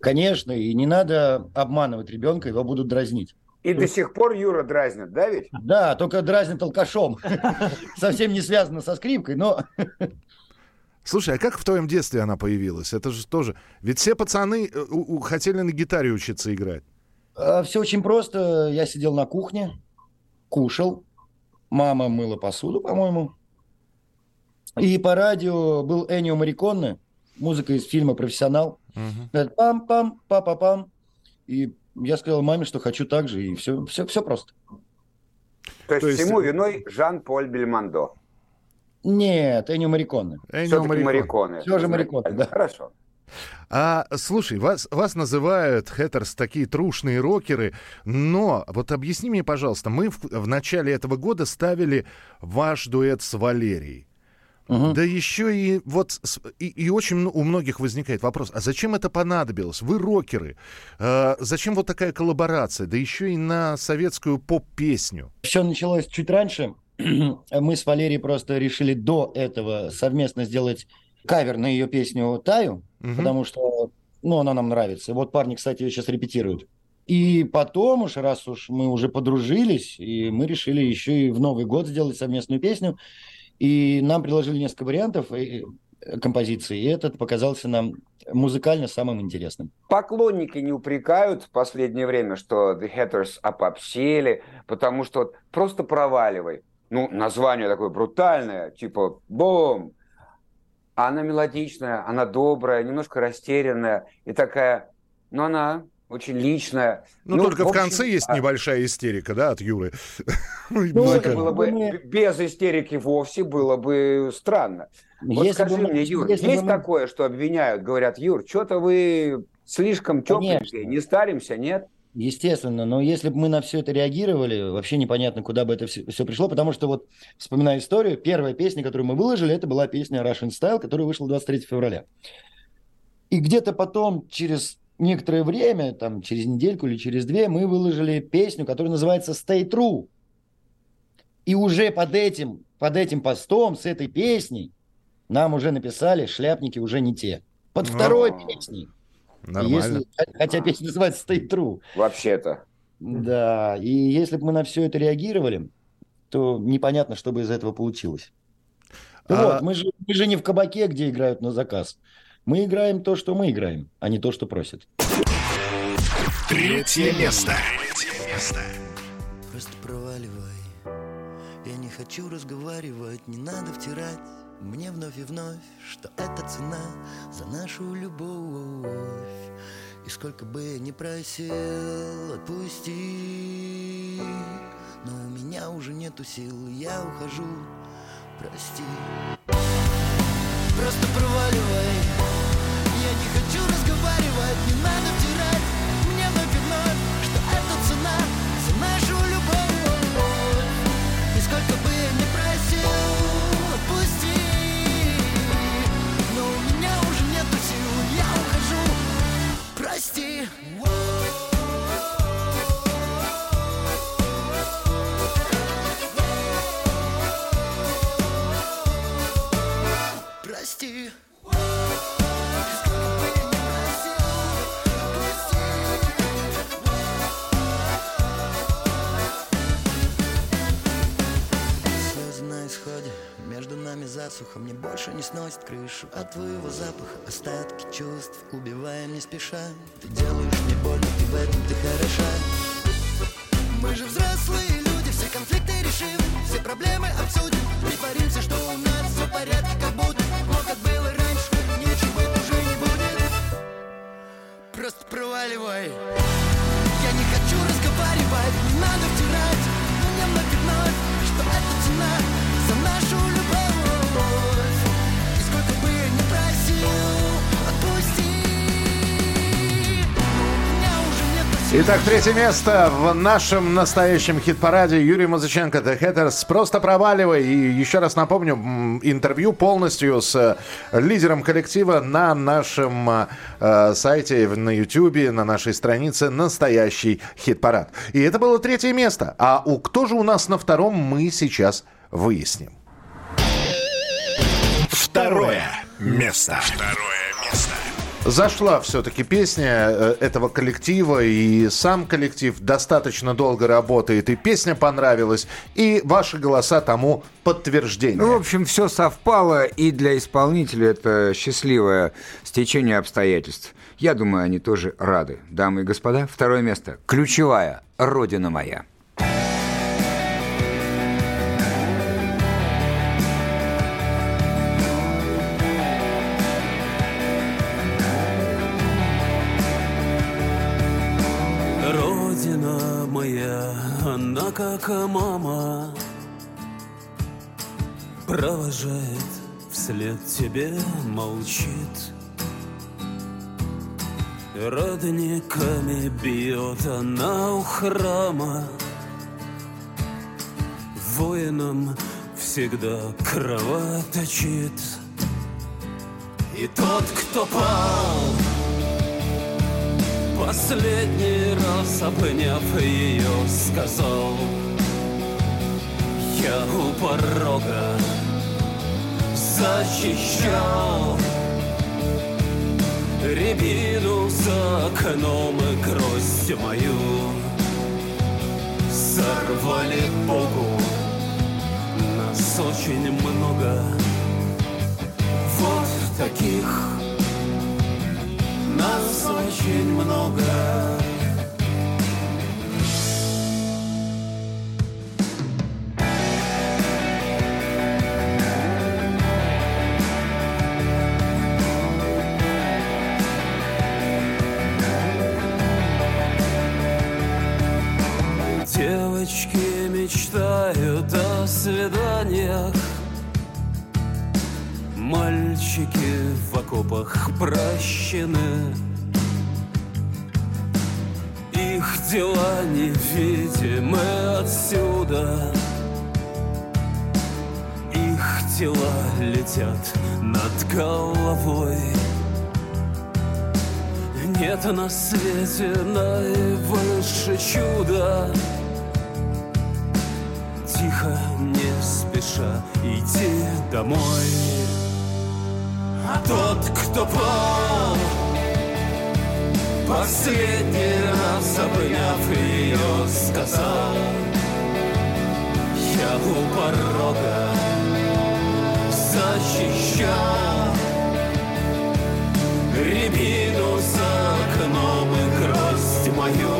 Конечно, и не надо обманывать ребенка, его будут дразнить. И до сих пор Юра дразнит, да ведь? Да, только дразнит алкашом. <laughs> Совсем не связано со скрипкой, но... Слушай, а как в твоем детстве она появилась? Это же тоже... Ведь все пацаны э, хотели на гитаре учиться играть. Все А, очень просто. Я сидел на кухне, кушал. Мама мыла посуду, по-моему. И по радио был Энио Мариконне, музыка из фильма «Профессионал». Пам-пам, па-па-пам. И я сказал маме, что хочу так же, и все, все, все просто. То есть, То есть- всему виной Жан-Поль Бельмондо. Нет, Энио Мариконне. Все-таки Мариконы. Все же Мариконне, да. Хорошо. А, слушай, вас, вас называют хэттерс такие трушные рокеры, но вот объясни мне, пожалуйста, мы в, в начале этого года ставили ваш дуэт с Валерией. Да еще и вот и, и очень у многих возникает вопрос, а зачем это понадобилось? Вы рокеры, э, зачем вот такая коллаборация, да еще и на советскую поп-песню? Все началось чуть раньше. <clears throat> Мы с Валерией просто решили до этого совместно сделать кавер на ее песню «Таю», Мгм. потому что ну, она нам нравится. Вот парни, кстати, ее сейчас репетируют. И потом уж, раз уж мы уже подружились, и мы решили еще и в Новый год сделать совместную песню, и нам предложили несколько вариантов э, композиций, и этот показался нам музыкально самым интересным. Поклонники не упрекают в последнее время, что The Hatters опопсели, потому что просто проваливай. Ну, название такое брутальное, типа «Бум!» А она мелодичная, она добрая, немножко растерянная и такая, ну, она очень личное. Ну, только в, общем, конце есть а, небольшая истерика, да, от Юры. <laughs> Ну, это было бы без истерики вовсе было бы странно. Вот Если скажи бы мы- мне, Юр, если есть мы- такое, что обвиняют, говорят, Юр, что-то вы слишком тепленькие, не старимся, нет? Естественно, но если бы мы на все это реагировали, вообще непонятно, куда бы это все, пришло, потому что вот, вспоминая историю, первая песня, которую мы выложили, это была песня Russian Style, которая вышла 23 февраля. И где-то потом, через некоторое время, там, через недельку или через две, мы выложили песню, которая называется Stay True. И уже под этим, под этим постом, с этой песней, нам уже написали, шляпники уже не те. Под второй А. песней. Нормально. Если- хотя песня называется Stay True. Вообще-то. Да, и если бы мы на все это реагировали, то непонятно, что бы из этого получилось. А- Вот, мы же, мы же не в кабаке, где играют на заказ. Мы играем то, что мы играем, а не то, что просят. Третье место. Просто проваливай. Я не хочу разговаривать, не надо втирать Мне вновь и вновь, что это цена за нашу любовь. И сколько бы я ни просил, отпусти. Но у меня уже нету сил, я ухожу, прости Просто проваливай. Я не хочу разговаривать, не надо втирать. Мне вновь что это цена за нашу любовь И сколько бы я ни просил, отпусти. Но у меня уже нету сил, я ухожу, прости Прости нами засуха Мне больше не сносит крышу. От твоего запаха Остатки чувств убиваем не спеша. Ты делаешь мне больно, ты в этом ты хороша. Мы же взрослые люди, все конфликты решим Все проблемы обсудим, притворимся, что у нас все в порядке Как будто, но как было раньше, ничего уже не будет. Просто проваливай. Я не хочу разговаривать, не надо втирать. Мне вновь вновь, что это цена Итак, третье место в нашем настоящем хит-параде Юрий Музыченко The Hatters. Просто проваливай. И еще раз напомню, интервью полностью с э, лидером коллектива на нашем э, сайте, на YouTube, на нашей странице «Настоящий хит-парад». И это было третье место. А у кто же у нас на втором, мы сейчас выясним. Второе место. Второе. Зашла все-таки песня э, этого коллектива, и сам коллектив достаточно долго работает, и песня понравилась, и ваши голоса тому подтверждение. Ну, в общем, все совпало, и для исполнителя это счастливое стечение обстоятельств. Я думаю, они тоже рады. Дамы и господа, второе место. Ключевая. Родина моя. Моя, она как мама Провожает вслед тебе, молчит. Родниками бьет она у храма. Воинам всегда кровоточит. И тот, кто пал Последний раз обняв ее, сказал Я у порога защищал Рябину за окном и гроздь мою. Сорвали Богу Нас очень много. Вот таких Нас очень много. Девочки мечтают о свиданиях Мальчики в окопах прощены дела невидимы отсюда. Их тела летят над головой. Нет на свете наивысше чуда Тихо, не спеша идти домой. А тот, кто пал Последний раз обняв ее, сказал Я у порога защищал Рябину за окном и гроздь мою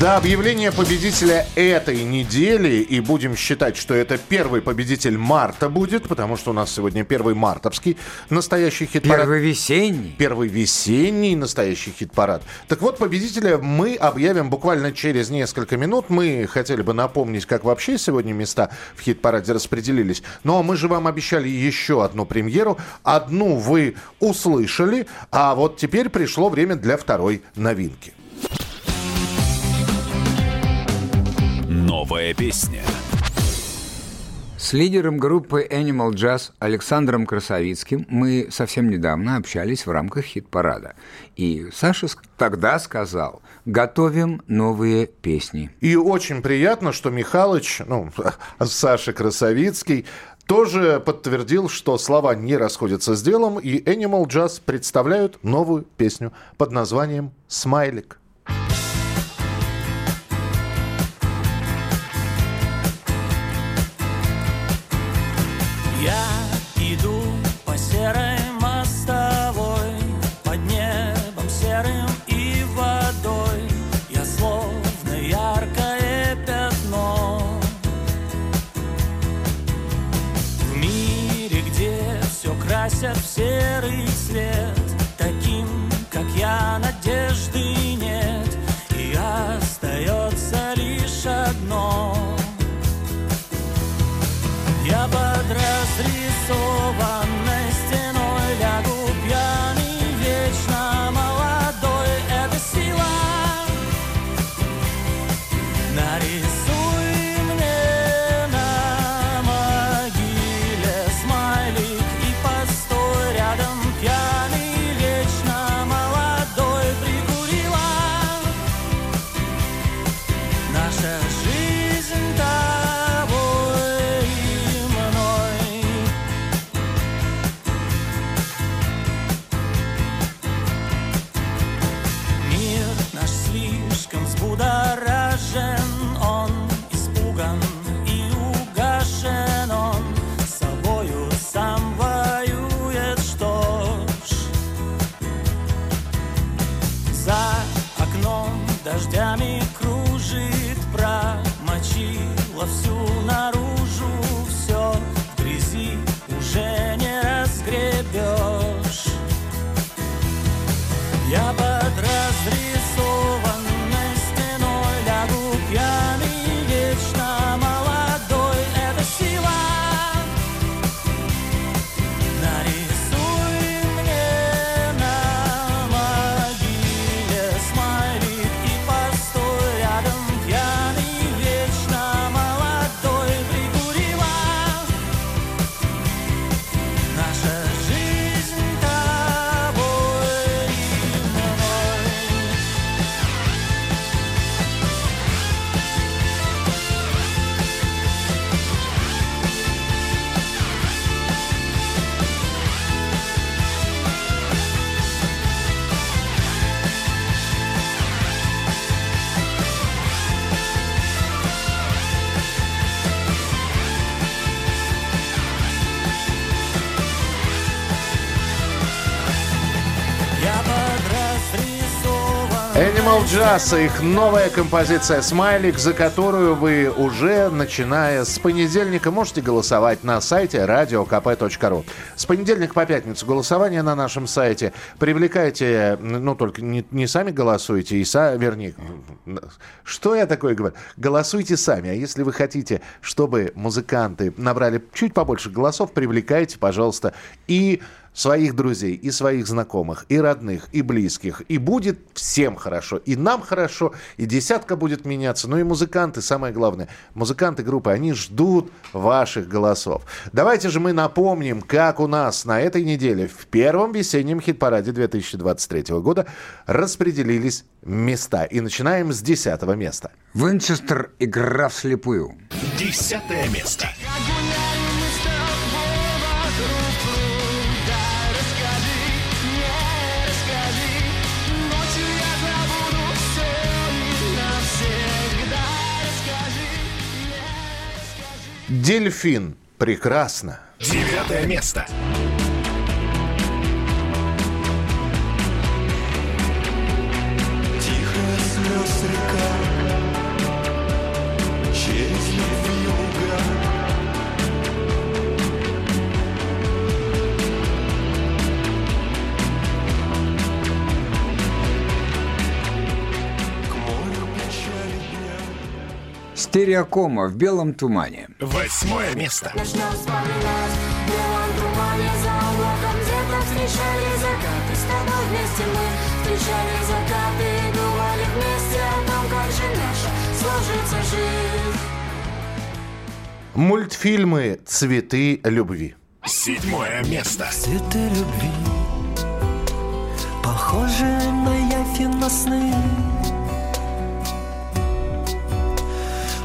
До объявления победителя этой недели, и будем считать, что это первый победитель марта будет, потому что у нас сегодня первый мартовский настоящий хит-парад. Первый весенний. Первый весенний настоящий хит-парад. Так вот, победителя мы объявим буквально через несколько минут. Мы хотели бы напомнить, как вообще сегодня места в хит-параде распределились. Но мы же вам обещали еще одну премьеру. Одну вы услышали, а вот теперь пришло время для второй новинки. Новая песня. С лидером группы Animal Jazz Александром Красовицким мы совсем недавно общались в рамках хит-парада. И Саша тогда сказал, готовим новые песни. И очень приятно, что Михалыч, ну, <laughs> Саша Красовицкий, тоже подтвердил, что слова не расходятся с делом, и Animal Jazz представляют новую песню под названием «Смайлик». Серый цвет Таким, как я, надежды нет. И остается лишь одно. Я под Jazz, их новая композиция «Смайлик», за которую вы уже, начиная с понедельника, можете голосовать на сайте radiokp.ru. С понедельника по пятницу голосование на нашем сайте. Привлекайте, ну, только не, не сами голосуйте, и са, вернее, что я такое говорю? Голосуйте сами, а если вы хотите, чтобы музыканты набрали чуть побольше голосов, привлекайте, пожалуйста, и своих друзей, и своих знакомых, и родных, и близких. И будет всем хорошо. И нам хорошо, и десятка будет меняться. Ну и музыканты, самое главное, музыканты группы, они ждут ваших голосов. Давайте же мы напомним, как у нас на этой неделе в первом весеннем хит-параде 2023 года распределились места. И начинаем с десятого места. Винчестер «Игра вслепую». Десятое место. Дельфин. Прекрасно. Девятое место. Стереокома в белом тумане. Восьмое место. Начнем вспоминать В белом тумане за облаком Где-то встречали закаты С тобой вместе мы встречали закаты И думали вместе о том, как же наша сложится жизнь Мультфильмы «Цветы любви». Седьмое место. Цветы любви Похожи на на сны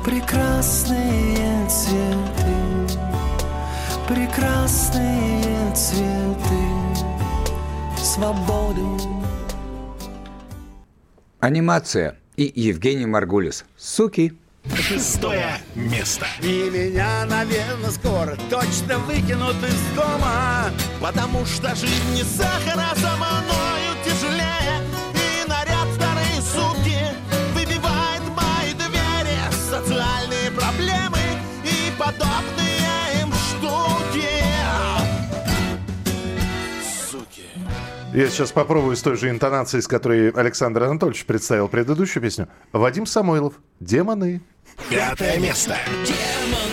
Прекрасные цветы Прекрасные цветы Свободы Анимация и Евгений Маргулис. Суки. Шестое место. И меня, наверное, скоро точно выкинут из дома Потому что жизнь не сахар, а за подобные им штуки Суки Я сейчас попробую с той же интонацией, с которой Александр Анатольевич представил предыдущую песню. Вадим Самойлов. «Демоны». Пятое место. Демоны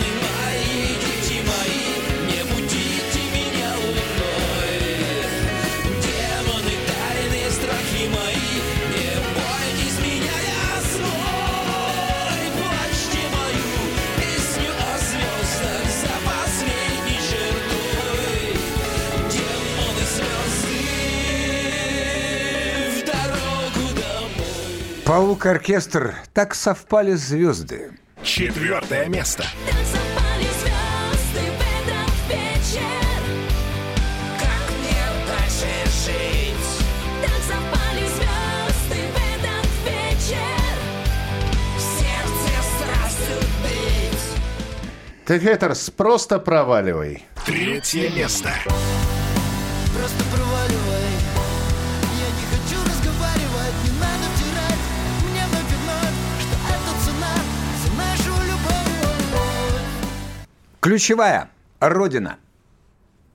Паук-оркестр «Так совпали звезды». Четвертое место. Так совпали звезды в этот вечер Как мне дальше жить? Так совпали звезды в этот вечер В сердце страстью бить Ты, Хеттерс, просто проваливай. Третье место. Просто проваливай Ключевая. Родина.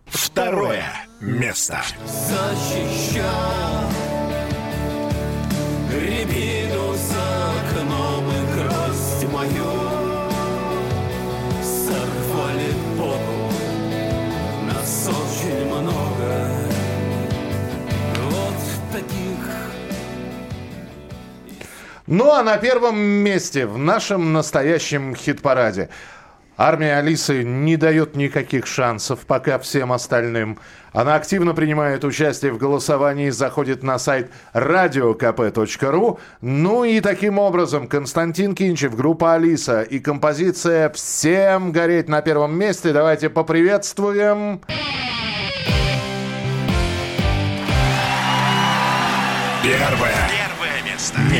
Второе место. Защищал Рябину за окном и гроздь мою Сорвали Богу Нас очень много Вот таких Ну а на первом месте в нашем настоящем хит-параде армия Алисы не дает никаких шансов пока всем остальным. Она активно принимает участие в голосовании, заходит на сайт radiokp.ru. Ну и таким образом Константин Кинчев, группа Алиса и композиция «Всем гореть» на первом месте. Давайте поприветствуем... Первое.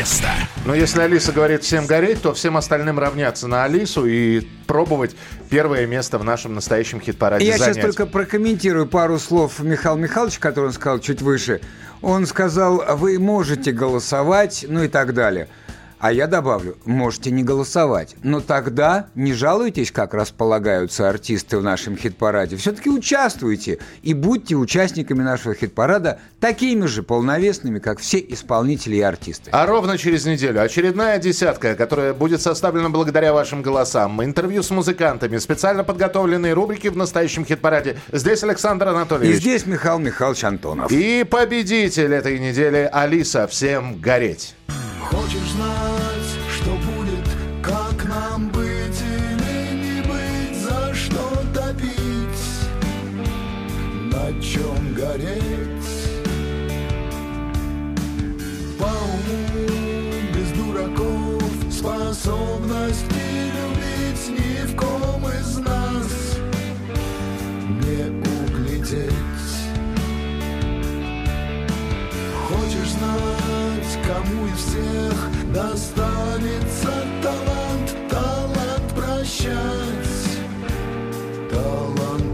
Место. Но если Алиса говорит всем гореть, то всем остальным равняться на Алису и пробовать первое место в нашем настоящем хит-параде Я занять. сейчас только прокомментирую пару слов Михаила Михайловича, который он сказал чуть выше. Он сказал, вы можете голосовать, ну и так далее. А я добавлю, можете не голосовать, но тогда не жалуйтесь, как располагаются артисты в нашем хит-параде. Все-таки участвуйте и будьте участниками нашего хит-парада такими же полновесными, как все исполнители и артисты. А ровно через неделю очередная десятка, которая будет составлена благодаря вашим голосам. Интервью с музыкантами, специально подготовленные рубрики в настоящем хит-параде. Здесь Александр И Анатольевич. здесь Михаил Михайлович Антонов. И победитель этой недели Алиса. Всем гореть. Хочешь знать, что будет, как нам быть или не быть, за что топить, на чем гореть? По уму, без дураков, способности кому из всех достанется талант, талант прощать, талант